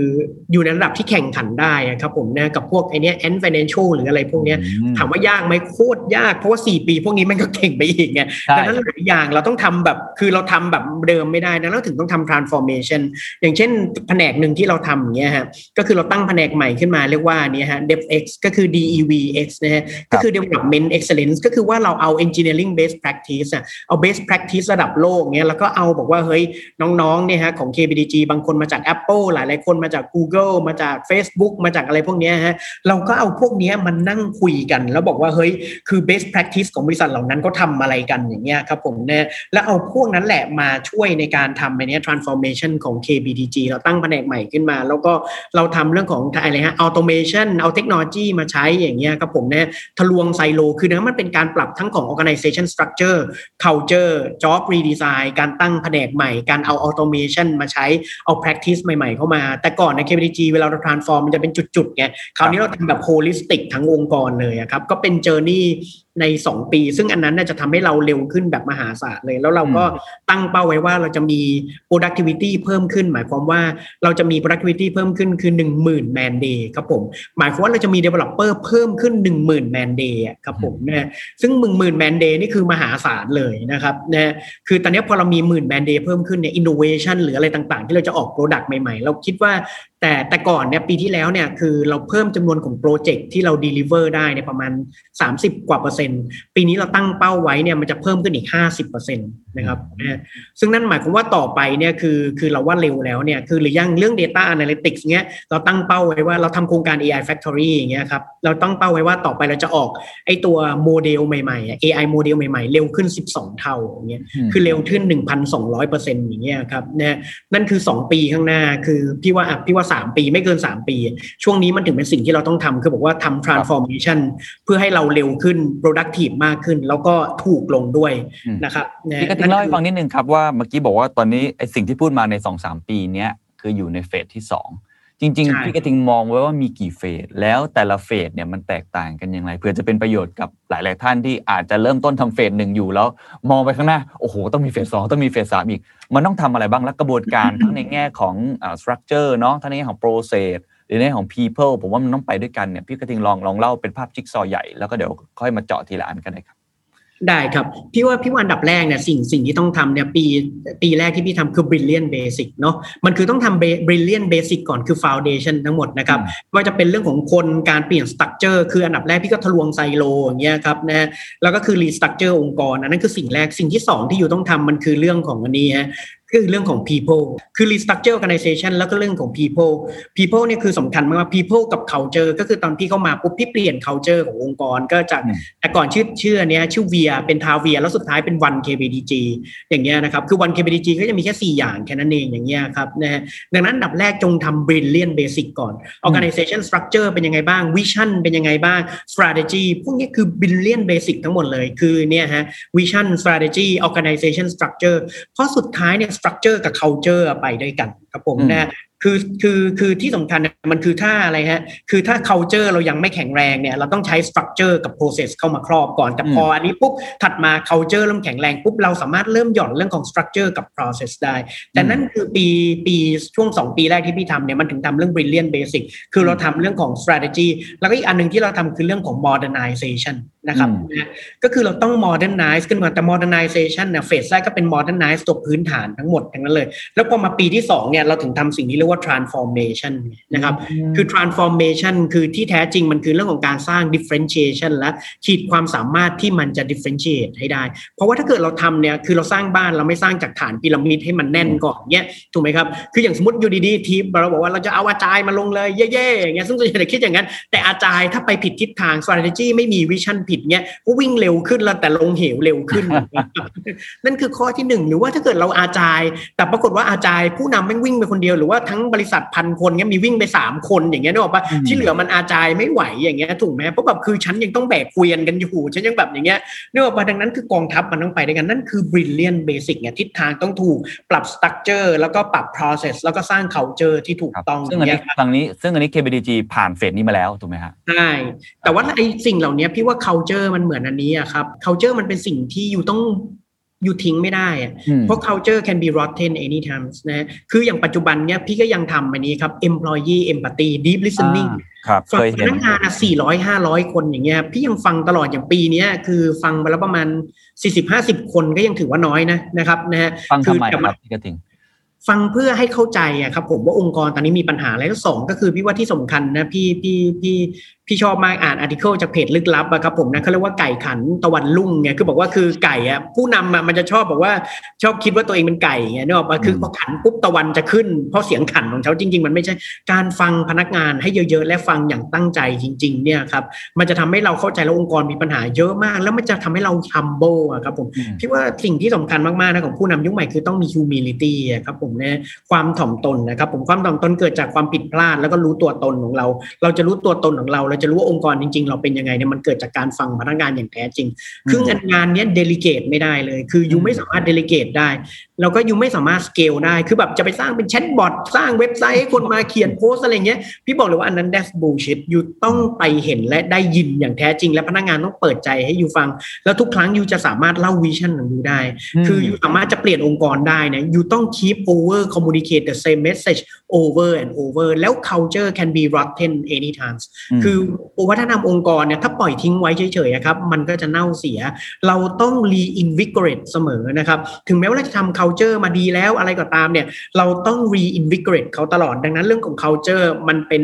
อยู่ในระดับที่แข่งขันได้อะครับผมนะกับพวกไอเนี้ย Ant Financial หรืออะไรพวกเนี้ยอืมถามว่ายากไหมโคตรยากเพราะว่า 4 ปี พวกนี้มันก็เก่งไปอีกไงใช่ดังนั้นหลายอย่างเราต้องทำแบบคือเราทำแบบเดิมไม่ได้นะเราถึงต้องทำ transformation อย่างเช่นแผนกหนึ่งที่เราทำอย่างเงี้ยฮะก็คือเราตั้งแผนกกใหม่ขึ้นมาเรียกว่านี่ฮะ DevX ก็คือ DEVX นะฮะก็คือ Development Excellence ก็คือว่าเราเอา Engineering Best Practice อะเอา Best Practice ระดับโลกเนี้ยแล้วก็เอาบอกว่าเฮ้ยน้องๆเนี่ยฮะของ KBDG บางคนมาจาก Apple หลายๆคนมาจาก Google มาจาก Facebook มาจากอะไรพวกเนี้ยฮะเราก็เอาพวกเนี้ยมันนั่งคุยกัน แล้วบอกว่าเฮ้ยคือ Best Practice ของบริษัทเหล่านั้นก็ทำอะไรกันอย่างเงี้ยครับผมเนี่ยแล้วเอาพวกนั้นแหละมาช่วยในการทำไปเนี้ย transformation ของ KBDG เราตั้งแผนกใหม่ขึ้นมา แล้วก็เราทำเรื่องของอะไรฮะ automation เอาเทคโนโลยีมาใช้อย่างเงี้ยครับผมเนี่ยทะลวงไซโล คือเนะมันเป็นการปรับทั้งของ organization structure culture job redesign การตั้งแผนกใหม่ การเอา automation มาใช้เอา practice ใหม่ๆ เข้ามา แต่ก่อนใน KBDG เวลาเรา transform มันจะเป็นจุดๆไงคราวนี้เราทำแบบ holistic ทั้งองค์กรเลยครับก็เป็น journey ใน 2 ปี ซึ่งอันนั้นน่าจะทำให้เราเร็วขึ้นแบบมหาศาลเลย แล้วเราก็ตั้งเป้าไว้ว่าเราจะมี productivity เพิ่มขึ้น หมายความว่าเราจะมี productivity เพิ่มขึ้นคือ 10,000 man day ครับผม หมายความว่าเราจะมี developer เพิ่มขึ้น 10,000 man day อะครับผมนะซึ่งมึงหมื่น man day นี่คือมหาศาลเลยนะครับนะคือตอนนี้พอเรามีหมื่น man day เพิ่มขึ้นเนี่ย innovation หรืออะไรต่างๆ ที่เราจะออก product ใหม่ๆ เราคิดว่าแต่แต่ก่อนเนี่ยปีที่แล้วเนี่ยคือเราเพิ่มจำนวนของโปรเจกต์ที่เรา deliver ได้ในประมาณ 30 กว่าเปอร์เซ็นต์ปีนี้เราตั้งเป้าไว้เนี่ยมันจะเพิ่มขึ้นอีก 50เปอร์เซ็นต์นะครับนะซึ่งนั่นหมายความว่าต่อไปเนี่ยคือคือเราว่าเร็วแล้วเนี่ยคือหรือยังเรื่อง data analytics เนี้ยเราตั้งเป้าไว้ว่าเราทำโครงการ AI factory อย่างเงี้ยครับเราตั้งเป้าไว้ว่าต่อไปเราจะออกไอตัวโมเดลใหม่ๆ AI โมเดลใหม่ๆ เร็วขึ้น 12 เท่าอย่างเงี้ยคือเร็วขึ้น 1,200เปอร์เซ็นต์อย่างเงี้ยครับนะนั่นคือ 2 ปีข้างหน้าคือพี่ว่าอะพี่ว่า3ปีไม่เกิน3ปี ช่วงนี้มันถึงเป็นสิ่งที่เราต้องทำคือบอกว่าทำ transformation เพื่อให้เราเร็วขึ้น productive มากขึ้น แล้วก็ถูกลงด้วยนะครับพี่กติงเล่าให้ฟังนิดนึงครับว่าเมื่อกี้บอกว่าตอนนี้ไอสิ่งที่พูดมาใน2อสปีเนี้ยคืออยู่ในเฟสที่2 จริง ๆ พี่กติงมองไว้ว่ามีกี่เฟสแล้วแต่ละเฟสเนี่ยมันแตกต่างกันอย่างไรเพื่อจะเป็นประโยชน์กับหลาย ๆ ท่านที่อาจจะเริ่มต้นทำเฟสหนึ่งอยู่แล้ว มองไปข้างหน้าโอ้โหต้องมีเฟสสองต้องมีเฟสสามอีก มันต้องทำอะไรบ้างและกระบวนการทั้งในแง่ของอ่า structure เนาะทั้งในแง่ของ process หรือในแง่ของ people ผมว่ามันต้องไปด้วยกันเนี่ยพี่กติงลองลองเล่าเป็นภาพจิ๊กซอว์ใหญ่แล้วก็เดี๋ยวค่อยมาเจาะทีละอันกันเลยครับ ได้ครับ พี่ว่าพี่ว่าอันดับแรกเนี่ยสิ่งสิ่งที่ต้องทำเนี่ยปีปีแรกที่พี่ทำคือ brilliant basic เนาะมันคือต้องทำ brilliant basic ก่อนคือ foundation ทั้งหมดนะครับว่าจะเป็นเรื่องของคนการเปลี่ยน structure คืออันดับแรกพี่ก็ทะลวงไซโลอย่างเงี้ยครับนะแล้วก็คือ restructure องค์กรอันนั้นคือสิ่งแรกสิ่งที่สองที่อยู่ต้องทำมันคือเรื่องของอันนี้ฮะ คือเรื่องของ people คือ restructure organization แล้วก็เรื่องของ people people เนี่ยคือสำคัญมากว่า people กับ culture ก็คือตอนพี่เข้ามาปุ๊บพี่เปลี่ยน culture ขององค์กรก็จากแต่ก่อนชื่อชื่อเนี้ยชื่อเวียเป็นทาเวียแล้วสุดท้ายเป็น one KBDG อย่างเงี้ยนะครับ คือ one KBDG ก็จะมีแค่ 4 อย่างแค่นั้นเองอย่างเงี้ยครับนะฮะดังนั้นอันดับแรกจงทำ brilliant basic ก่อน organization structure เป็นยังไงบ้าง vision เป็นยังไงบ้าง strategy พวกนี้คือ brilliant basic ทั้งหมดเลยคือเนี่ยฮะ vision strategy organization structure เพราะสุดท้ายเนี่ย structure กับ culture ไปด้วยกันครับผมนะคือคือคือที่สำคัญมันคือถ้าอะไรฮะคือถ้า culture เรายังไม่แข็งแรงเนี่ยเราต้องใช้ structure กับ process เข้ามาครอบก่อนแต่พออันนี้ปุ๊บถัดมา culture เริ่มแข็งแรงปุ๊บเราสามารถเริ่มหย่อนเรื่องของ structure กับ process ได้ แต่นั่นคือปีปีช่วง 2 ปีแรกที่พี่ทำเนี่ยมันถึงทำเรื่อง brilliant basic คือเราทำเรื่องของ strategy แล้วก็อีกอันหนึ่งที่เราทำคือเรื่องของ modernization นะครับก็คือเราต้อง modernize ขึ้นมาแต่ modernization เนี่ยเฟสแรกก็เป็น modernize ตัวพื้นฐานทั้งหมดทั้งนั้นเลย แล้วพอมาปีที่2เนี่ยเราถึงทำสิ่งนี้เรียกว่า transformation นะครับคือ transformation คือที่แท้จริงมันคือเรื่องของการสร้าง differentiation และขีดความสามารถที่มันจะ differentiate ให้ได้ เพราะว่าถ้าเกิดเราทำเนี่ยคือเราสร้างบ้านเราไม่สร้างจากฐานพีระมิดให้มันแน่นก่อนเนี่ยถูกไหมครับคืออย่างสมมติอยู่ดีๆทีเราบอกว่าเราจะเอาอาจารย์มาลงเลยเย่ๆอย่างเงี้ยซึ่งส่วนใหญ่คิดอย่างนั้น แต่อาจารย์ถ้าไปผิดทิศทาง strategy ไม่มี vision ผิดเนี่ยก็วิ่งเร็วขึ้นแล้วแต่ลงเหวเร็วขึ้น นั่นคือข้อที่หนึ่งหรือว่าถ้าเกิดเราอาจาย แต่ปรากฏว่าอาจายผู้นำไม่วิ่งไปคนเดียวหรือว่าทั้งบริษัทพันคนเงี้ยมีวิ่งไปสามคนอย่างเงี้ยนึกออกปะที่เหลือมันอาจายไม่ไหวอย่างเงี้ยถูกไหมเพราะแบบคือฉันยังต้องแบกเกวียนกันอยู่ฉันยังแบบอย่างเงี้ยนึกออกปะดังนั้นคือกองทัพมันต้องไปด้วยกันนั่นคือ brilliant basic เนี่ยทิศทางต้องถูกปรับ structure แล้วก็ปรับ process แล้วก็สร้าง culture ที่ถูกต้องซึ่งอันนี้ทางนี้ซึ่งอันนี้ KBDG ผ่านเฟสนี้มาแล้วถูกไหมฮะใช่แต่ว่าไอ้สิ่งเหล่านี้พี่ว่า culture มันเหมือนอันนี้อะครับ culture มันเป็นสิ่งที่อยู่ต้องอยู่ทิ้งไม่ได้อะเพราะ culture can be rotten anytime นะคืออย่างปัจจุบันเนี้ยพี่ก็ยังทำอันนี้ครับ employee empathy deep listening ฟังพนักงานสี่ร้อยห้าร้อยคนอย่างเงี้ย พี่ยังฟังตลอดอย่างปีนี้คือฟังมาแล้วประมาณสี่สิบห้าสิบคนก็ยังถือว่าน้อยนะนะครับนะฮะฟังทำไมครับพี่กระติงฟังเพื่อให้เข้าใจอะครับผมว่าองค์กรตอนนี้มีปัญหาอะไรแล้วสองก็คือพี่ว่าที่สำคัญนะพี่พี่พี่ พี่ชอบมากอ่านอาร์ติเคิลจากเพจลึกลับอะครับผมนะเขาเรียกว่าไก่ขันตะวันลุ่งไงคือบอกว่าคือไก่อะผู้นำอะมันจะชอบบอกว่าชอบคิดว่าตัวเองเป็นไก่ไงนึกออกปะคือพอขันปุ๊บตะวันจะขึ้น เพราะเสียงขันของเขาจริง ๆ มันไม่ใช่การฟังพนักงานให้เยอะๆ และฟังอย่างตั้งใจจริง ๆ เนี่ยครับมันจะทำให้เราเข้าใจแล้วองค์กรมีปัญหาเยอะมาก แล้วมันจะทำให้เรา humble อะครับผมอืมพี่ว่าสิ่งที่สำคัญมากๆนะของผู้นำยุคใหม่คือต้องมี humility อะครับผมนะความถ่อมตนนะครับผมความถ่อมตนเกิดจากความผิดพลาดแล้วก็รู้ตัวตนของเรา เราจะรู้ตัวตนของเราเราจะรู้ว่าองค์กรจริง ๆ เราเป็นยังไงเนี่ยมันเกิดจากการฟังพนักงานอย่างแท้จริง คืองานงานเนี้ยเดลิเกตไม่ได้เลย คือยูไม่สามารถเดลิเกตได้ แล้วก็ยูไม่สามารถสเกลได้ คือแบบจะไปสร้างเป็นแชทบอทสร้างเว็บไซต์ให้คนมาเขียนโพสต์อะไรเงี้ย พี่บอกเลยว่าอันนั้น that's bullshit ยูต้องไปเห็นและได้ยินอย่างแท้จริง และพนักงานต้องเปิดใจให้ยูฟัง แล้วทุกครั้งยูจะสามารถเล่าวิชั่นของยูได้ คือยูสามารถจะเปลี่ยนองค์กรได้นะยูต้อง keep over communicate the same message over and over แล้ว culture can be rotten anytime มคือวัฒนธรรมองค์กรเนี่ยถ้าปล่อยทิ้งไว้เฉยๆครับมันก็จะเน่าเสีย เราต้อง reinvigorate เสมอนะครับถึงแม้ว่าเราจะทำ culture มาดีแล้วอะไรก็ตามเนี่ยเราต้อง reinvigorate เขาตลอดดังนั้นเรื่องของ culture มันเป็น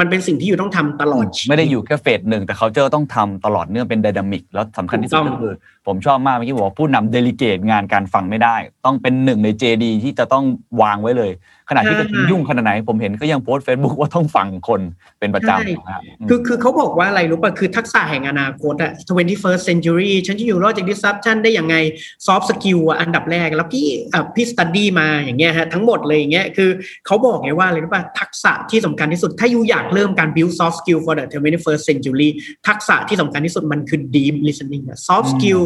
มันเป็นสิ่งที่อยู่ต้องทำตลอดชีวิตไม่ได้อยู่แค่เฟสหนึ่งแต่เขาเจอต้องทำตลอดเนื่องเป็น d y นามิกแล้วสำคัญที่สุดถูกต้ก็องคือ ผมชอบมากเมื่อกี้บอกว่าผู้นำเดลิเกตงานการฟังไม่ได้ ต้องเป็นหนึ่งใน JD ที่จะต้องวางไว้เลย ขณะที่กระทิงยุ่งขนาดไหน ผมเห็นก็ยังโพสต์ Facebook ว่าต้องฟังคนเป็นประจำนะครับอืมคือคือเขาบอกว่าอะไรรู้ป่ะคือทักษะแห่งอนาคตอะ 21st century ฉันจะอยู่รอดจาก disruption ได้ยังไง soft skill อะอันดับแรก แล้วพี่อะพี่ study มาอย่างเงี้ยฮะทั้งหมดเลยอย่างเงี้ยคือเขาบอกเลยว่าอะไรรู้ป่ะทักษะที่สำคัญที่สุดถ้าอยู่อยากเริ่มการ build soft skill for the 21st century ทักษะที่สำคัญที่สุดมันคือ deep listening อะ soft skill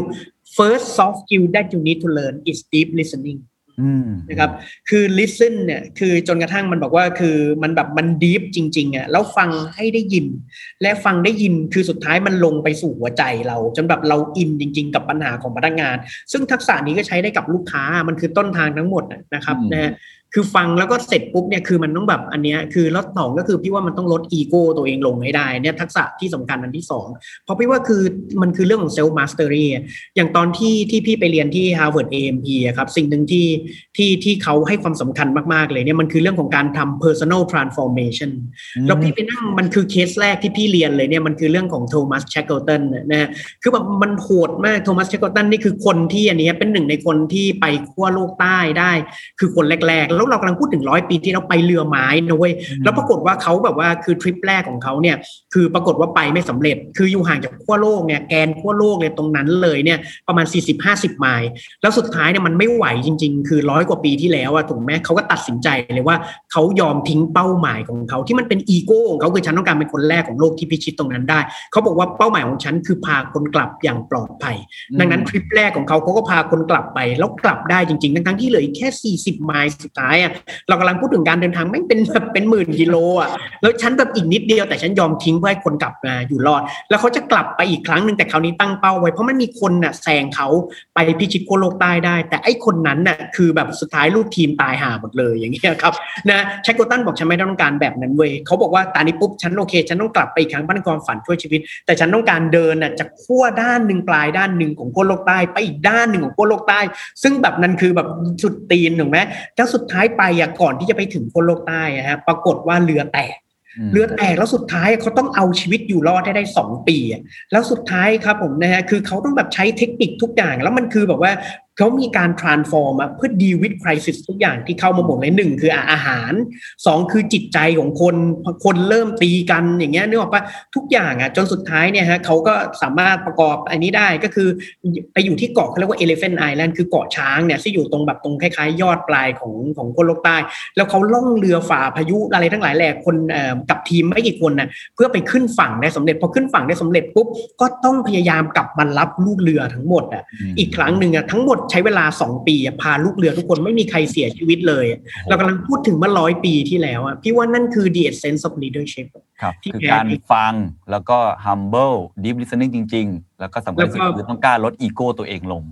first soft skill that you need to learn is deep listening อืมนะครับคือ listen เนี่ยคือจนกระทั่งมันบอกว่าคือมันแบบมัน deep จริงๆอะแล้วฟังให้ได้ยิน และฟังได้ยินคือสุดท้ายมันลงไปสู่หัวใจเรา จนแบบเราอินจริง ๆ กับปัญหาของพนักงาน ซึ่งทักษะนี้ก็ใช้ได้กับลูกค้ามันคือต้นทางทั้งหมดน่ะนะครับอืมนะฮะ คือฟังแล้วก็เสร็จปุ๊บเนี่ยคือมันต้องแบบอันเนี้ยคือแล้วสองก็คือพี่ว่ามันต้องลดอีโก้ตัวเองลงให้ได้เนี่ยทักษะที่สำคัญอันที่สองเพราะพี่ว่าคือมันคือเรื่องของ self mastery อะอย่างตอนที่ที่พี่ไปเรียนที่ Harvard AMP อะครับสิ่งหนึ่งที่ที่ที่เขาให้ความสำคัญมากๆเลยเนี่ยมันคือเรื่องของการทำ personal transformation แล้วพี่ไปนั่งมันคือเคสแรกที่พี่เรียนเลยเนี่ยมันคือเรื่องของโทมัสแชคเกิลตันนะฮะคือแบบมันโหดมากโทมัสแชคเกิลตันนี่คือคนที่อันเนี้ยเป็นหนึ่งในคนที่ไปขั้วโลกใต้ได้ คือคนแรกๆแล้วเรากำลังพูดถึงร้อยปีที่เราไปเรือไม้นะเว้ยแล้วปรากฏว่าเขาแบบว่าคือทริปแรกของเขาเนี่ยคือปรากฏว่าไปไม่สำเร็จ คืออยู่ห่างจากขั้วโลกเนี่ยแกนขั้วโลกเลยตรงนั้นเลยเนี่ยประมาณ 40-50 ไมล์แล้วสุดท้ายเนี่ยมันไม่ไหวจริง ๆ คือร้อยกว่าปีที่แล้วอะถูกไหมเขาก็ตัดสินใจเลยว่าเขายอมทิ้งเป้าหมายของเขาที่มันเป็นอีโก้ของเขาคือฉันต้องการเป็นคนแรกของโลกที่พิชิตตรงนั้นได้ เขาบอกว่าเป้าหมายของฉันคือพาคนกลับอย่างปลอดภัย ดังนั้นทริปแรกของเขาเขาก็พาคนกลับไปแล้วกลับได้จริงๆทั้งๆที่เหลืออีกแค่ 40 ไมล์สุดท้ายอะเรากำลังพูดถึงการเดินทางไม่งเป็นแบบเป็นหมื่นกิโลอะแล้วฉันแบบอีกนิดเดียวแต่ฉันยอมทิ้งเพื่อให้คนกลับมาอยู่รอด แล้วเขาจะกลับไปอีกครั้งหนึ่งแต่คราวนี้ตั้งเป้าไว้เพราะมันมีคนน่ะแซงเขาไปพิชิตขั้วโลกใต้ได้ แต่ไอ้คนนั้นน่ะคือแบบสุดท้ายลูกทีมตายห่าหมดเลยอย่างเงี้ยครับนะแชคโกตันบอกฉันไม่ต้องการแบบนั้นเว้ยเขาบอกว่าตอนนี้ปุ๊บฉันโอเค ฉันต้องกลับไปอีกครั้งบ้านความฝันช่วยชีวิต แต่ฉันต้องการเดินน่ะจากขั้วด้านหนึ่งปลายด้านหนึ่งของขั้วโลกใต้ไปอีกด้านหนึ่งของขั้วโลกใต้ ซึ่งแบบนั้นคือแบบสุดตีนถูกไหมแล้วสุดท้ายไปอะก่อนที่จะไปถึงขั้วโลกใต้อะฮะปรากฏว่าเรือแตกมเรือแตกแล้วสุดท้ายเขาต้องเอาชีวิตอยู่รอดให้ได้สองปีอะแล้วสุดท้ายครับผมนะฮะคือเขาต้องแบบใช้เทคนิคทุกอย่าง แล้วมันคือแบบว่า เขามีการ transform เพื่อ deal with crisis ทุกอย่างที่เข้ามาหมดเลยหนึ่งคืออาหารสองคือจิตใจของคนคนเริ่มตีกันอย่างเงี้ยนึกออกปะทุกอย่างอะจนสุดท้ายเนี่ยฮะเขาก็สามารถประกอบอันนี้ได้ก็คือไปอยู่ที่เกาะเขาเรียกว่า elephant island คือเกาะช้างเนี่ยที่อยู่ตรงแบบตรงคล้ายๆ ยอดปลายของของคนโลกใต้ แล้วเขาล่องเรือฝ่าพายุอะไรทั้งหลายแหล่คนเออกับ ทีมไม่กี่คนน่ะเพื่อไปขึ้นฝั่งได้สำเร็จพอขึ้นฝั่งได้สำเร็จปุ๊บก็ต้องพยายามกลับมารับลูกเรือทั้งหมดอะมอีกครั้งหนึ่งอะทั้งหมดใช้เวลา 2 ปีอะพาลูกเรือทุกคนไม่มีใครเสียชีวิตเลยอะเรากำลังพูดถึงเมื่อร้อยปีที่แล้วอะพี่ว่านั่นคือ the essence of leadership ครับที่คือแท้การจริงฟังแล้วก็ humble deep listening จริง ๆ แล้วก็สำคัญที่สุดแล้วก็คือต้องกล้าลดอีโก้ตัวเองลง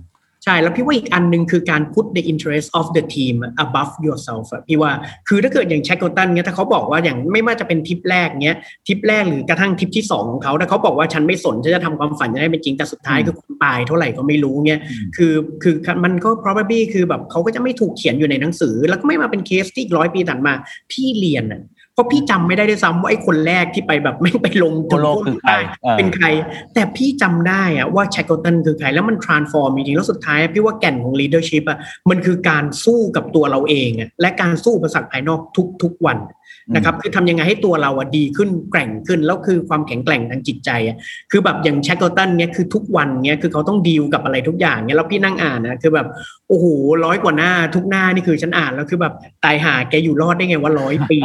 ใช่แล้วพี่ว่าอีกอันหนึ่งคือการ put the interest of the team above yourself อะพี่ว่าคือถ้าเกิดอย่างแชคโกตันเนี้ยถ้าเขาบอกว่าอย่างไม่ว่าจะเป็นทริปแรกเนี้ยทริปแรกหรือกระทั่งทริปที่สองของเขาถ้าเขาบอกว่าฉันไม่สนฉันจะทำความฝันจะได้เป็นจริงแต่สุดท้ายอืมคือคุณตายเท่าไหร่ก็ไม่รู้เนี้ยอืมคือคือมันก็ probably คือแบบเขาก็จะไม่ถูกเขียนอยู่ในหนังสือ แล้วก็ไม่มาเป็นเคสที่อีกร้อยปีถัดมาพี่เรียนอะ เพราะพี่จำไม่ได้ด้วยซ้ำว่าไอ้คนแรกที่ไปแบบไม่งไปลงทั่วโลกคือใครเออเป็นใคร แต่พี่จำได้อะว่าแชคเกิลตันคือใคร แล้วมัน transform จริงๆแล้วสุดท้ายอะพี่ว่าแก่นของ leadership อะมันคือการสู้กับตัวเราเองอะและการสู้อุปสรรคภายนอกทุกๆวัน นะครับคือทำยังไงให้ตัวเราอะดีขึ้นแกร่งขึ้นแล้วคือความแข็งแกร่งทางจิตใจอะคือแบบอย่างแชคเกิลตันเนี้ยคือทุกวันเนี้ยคือเขาต้องดีลกับอะไรทุกอย่างเนี้ยแล้วพี่นั่งอ่านนะคือแบบโอ้โหร้อยกว่าหน้าทุกหน้านี่คือฉันอ่านแล้วคือแบบตายห่าแกอยู่รอดได้ไงวะร้อยปี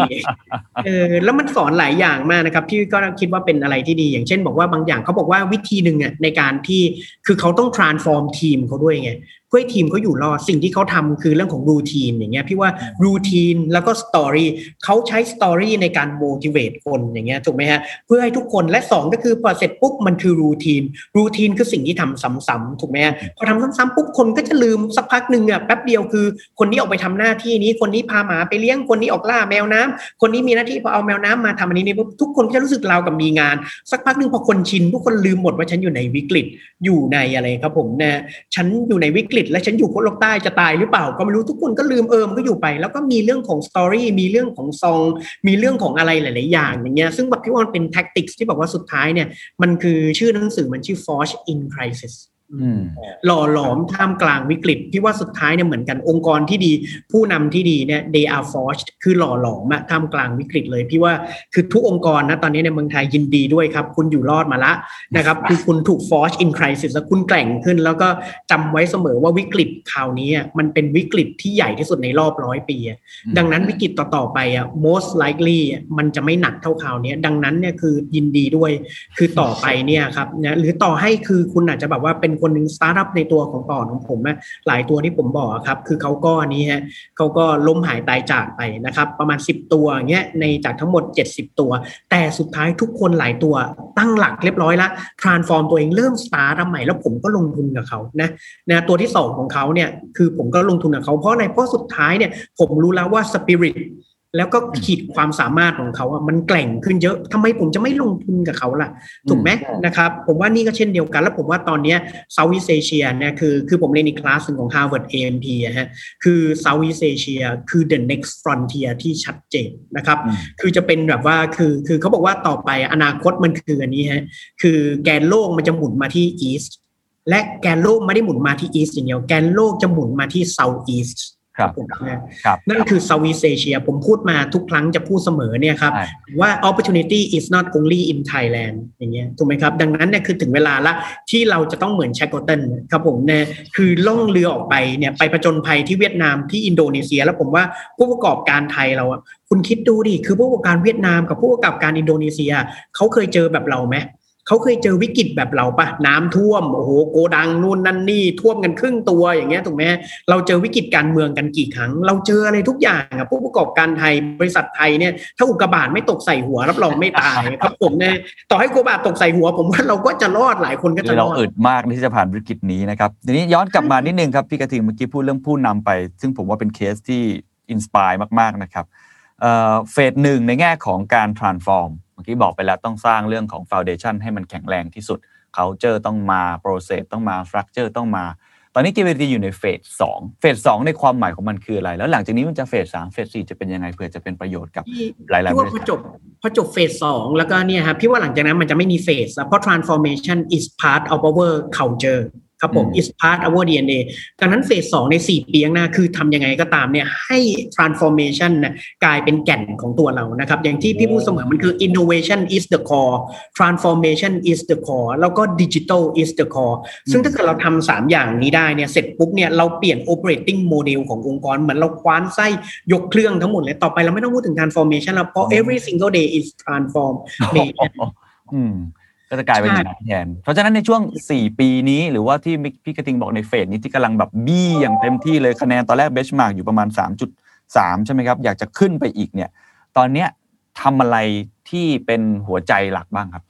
เออแล้วมันสอนหลายอย่างมากนะครับพี่ก็คิดว่าเป็นอะไรที่ดี อย่างเช่น บอกว่าบางอย่างเขาบอกว่าวิธีหนึ่งอะในการที่คือเขาต้อง transform ทีมเขาด้วยไง เพื่อทีมเขาอยู่รอดสิ่งที่เขาทำคือเรื่องของ routine อย่างเงี้ยพี่ว่ารูทีนแล้วก็สตอรี่เขาใช้สตอรี่ในการ motivate คนอย่างเงี้ยถูกไหมฮะเพื่อให้ทุกคนและสองก็คือพอเสร็จปุ๊บมันคือรูทีนรูทีนคือสิ่งที่ทำซ้ำๆถูกไหมฮะพอทำซ้ำๆปุ๊บคนก็จะลืมสักพักหนึ่งอะแป๊บเดียวคือ คนนี้ออกไปทำหน้าที่นี้คนนี้พาหมาไปเลี้ยงคนนี้ออกล่าแมวน้ำคนนี้มีหน้าที่พอเอาแมวน้ำมาทำอันนี้นี่ปุ๊บทุกคนก็จะรู้สึกเรากับมีงาน สักพักหนึ่งพอคนชินทุกคนลืมหมดว่าฉันอยู่ในวิกฤตอยู่ในอะไรครับผมนะฉันอยู่ในวิกฤตและฉันอยู่ขั้วโลกใต้จะตายหรือเปล่า ก็ไม่รู้ทุกคนก็ลืมเอิมนก็อยู่ไป แล้วก็มีเรื่องของ story มีเรื่องของ song มีเรื่องของอะไรหลาย ๆ อย่างอย่างเงี้ยซึ่งแบบพี่ว่ามันเป็น tactic ที่บอกว่าสุดท้ายเนี่ยมันคือชื่อหนังสือมันชื่อ Forged in Crisis หล่อหลอมท่ามกลางวิกฤตพี่ว่าสุดท้ายเนี่ยเหมือนกันองค์กรที่ดี ผู้นำที่ดีเนี่ย they are forged คือหล่อหลอมอะท่ามกลางวิกฤตเลย พี่ว่าคือทุกองค์กรนะตอนนี้ในเมืองไทยยินดีด้วยครับ คุณอยู่รอดมาละนะครับคือคุณถูก forged in crisis แล้วคุณแกร่งขึ้น แล้วก็จำไว้เสมอว่าวิกฤตคราวนี้อะมันเป็นวิกฤตที่ใหญ่ที่สุดในรอบร้อยปีอะอืมดังนั้นวิกฤตต่อๆไปอะ most likely อะมันจะไม่หนักเท่าคราวเนี้ยดังนั้นเนี่ยคือยินดีด้วยคือต่อไปเนี่ยครับนะหรือต่อให้คือคุณอาจจะแบบว่าเป็นคนหนึ่งสตาร์ทอัพในตัวของพอร์ตของผมนะหลายตัวที่ผมบอกครับคือเขาก็นี้ฮะเขาก็ล้มหายตายจากไปนะครับประมาณ 10 ตัวเงี้ยในจากทั้งหมด 70 ตัว แต่สุดท้ายทุกคนหลายตัวตั้งหลักเรียบร้อยล้ว transform ตัวเองเริ่มสตาร์ทใหม่แล้วผมก็ลงทุนกับเขานะนะตัวที่สองของเขาเนี่ยคือผมก็ลงทุนกับเขาเพราะอะไรเพราะสุดท้ายเนี่ยผมรู้แล้วว่าสปิริต แล้วก็ขีดความสามารถของเขาอะมันแกร่งขึ้นเยอะทำไมผมจะไม่ลงทุนกับเขาล่ะ ถูกไหมนะครับ ผมว่านี่ก็เช่นเดียวกัน แล้วผมว่าตอนเนี้ Southeast Asia เนี่ยคือคือผมเรียนอีกคลาสหนึ่งของ Harvard AMP อะฮะคือ Southeast Asiaคือ the next frontier ที่ชัดเจนนะครับอืมคือจะเป็นแบบว่าคือคือเขาบอกว่าต่อไปอนาคตมันคืออันนี้ฮะคือแกนโลกมันจะหมุนมาที่ east และแกนโลกไม่ได้หมุนมาที่ east อย่างเดียวแกนโลกจะหมุนมาที่ south east ครับผมนะครับนั่นคือ Southeast Asia ผมพูดมาทุกครั้งจะพูดเสมอเนี่ยครับใช่ว่า opportunity is not only in Thailand อย่างเงี้ยถูกไหมครับ ดังนั้นเนี่ยคือถึงเวลาละที่เราจะต้องเหมือนแชกโกเตนครับผมเนี่ยคือล่องเรือออกไปเนี่ยไปประจนภัยที่เวียดนามที่อินโดนีเซีย แล้วผมว่าผู้ประกอบการไทยเราอะคุณคิดดูดิคือผู้ประกอบการเวียดนามกับผู้ประกอบการอินโดนีเซียเขาเคยเจอแบบเราไหม เขาเคยเจอวิกฤตแบบเราปะน้ำท่วมโอ้โหโกดังนู่นนั่นนี่ท่วมกันครึ่งตัวอย่างเงี้ยถูกไหมเราเจอวิกฤตการเมืองกันกี่ครั้ง เราเจออะไรทุกอย่างอะผู้ประกอบการไทยบริษัทไทยเนี่ยถ้าอุกกาบาตไม่ตกใส่หัวรับรองไม่ตายครับผมเนี่ยต่อให้อุกกาบาตตกใส่หัว ผมว่าเราก็จะรอดหลายคนก็จะรอดเราอึดมากที่จะผ่านวิกฤตนี้นะครับทีนี้ย้อนกลับมานิดนึงครับพี่กระทิงเมื่อกี้พูดเรื่องผู้นำไป ซึ่งผมว่าเป็นเคสที่ inspire มากๆนะครับ phase หนึ่งในแง่ของการ transform เมื่อกี้บอกไปแล้วต้องสร้างเรื่องของ foundation ให้มันแข็งแรงที่สุด culture ต้องมา process ต้องมา structure ต้องมา ตอนนี้ KBT อยู่ในเฟสสองเฟสสองในความหมายของมันคืออะไร แล้วหลังจากนี้มันจะ phase สาม phase สี่จะเป็นยังไงเพื่อจะเป็นประโยชน์กับหลายๆพี่ว่าบริพษัอทจบพอจบเฟสสองแล้วก็เนี่ยครับพี่ว่าหลังจากนั้นมันจะไม่มีเฟสแล้วเพราะ transformation is part of our culture ครับผมอืม is part of our DNA ดังนั้นเฟสสองใน 4 ปีข้างหน้าคือทำยังไงก็ตามเนี่ยให้ transformation นะกลายเป็นแก่นของตัวเรานะครับ อย่างที่พี่พูดเสมอมันคือ innovation is the core transformation is the core แล้วก็ digital is the core ซึ่งถ้าเกิดเราทำสามอย่างนี้ได้เนี่ยเสร็จปุ๊บเนี่ยเราเปลี่ยน operating model ขององค์กร เหมือนเราคว้านไส้ยกเครื่องทั้งหมดเลยต่อไปเราไม่ต้องพูดถึง transformation แล้วเพราะ every single day is transformation อืม ก็จะกลายเป็นอย่างนั้นแทนเพราะฉะนั้นในช่วง 4 ปีนี้ หรือว่าที่พี่กระทิงบอกในเฟสนี้ที่กำลังแบบบี้อย่างเต็มที่เลยคะแนนตอนแรกเบชมาร์กอยู่ประมาณ 3.3 ใช่ไหมครับ อยากจะขึ้นไปอีกเนี่ย ตอนเนี้ยทำอะไรที่เป็นหัวใจหลักบ้างครับ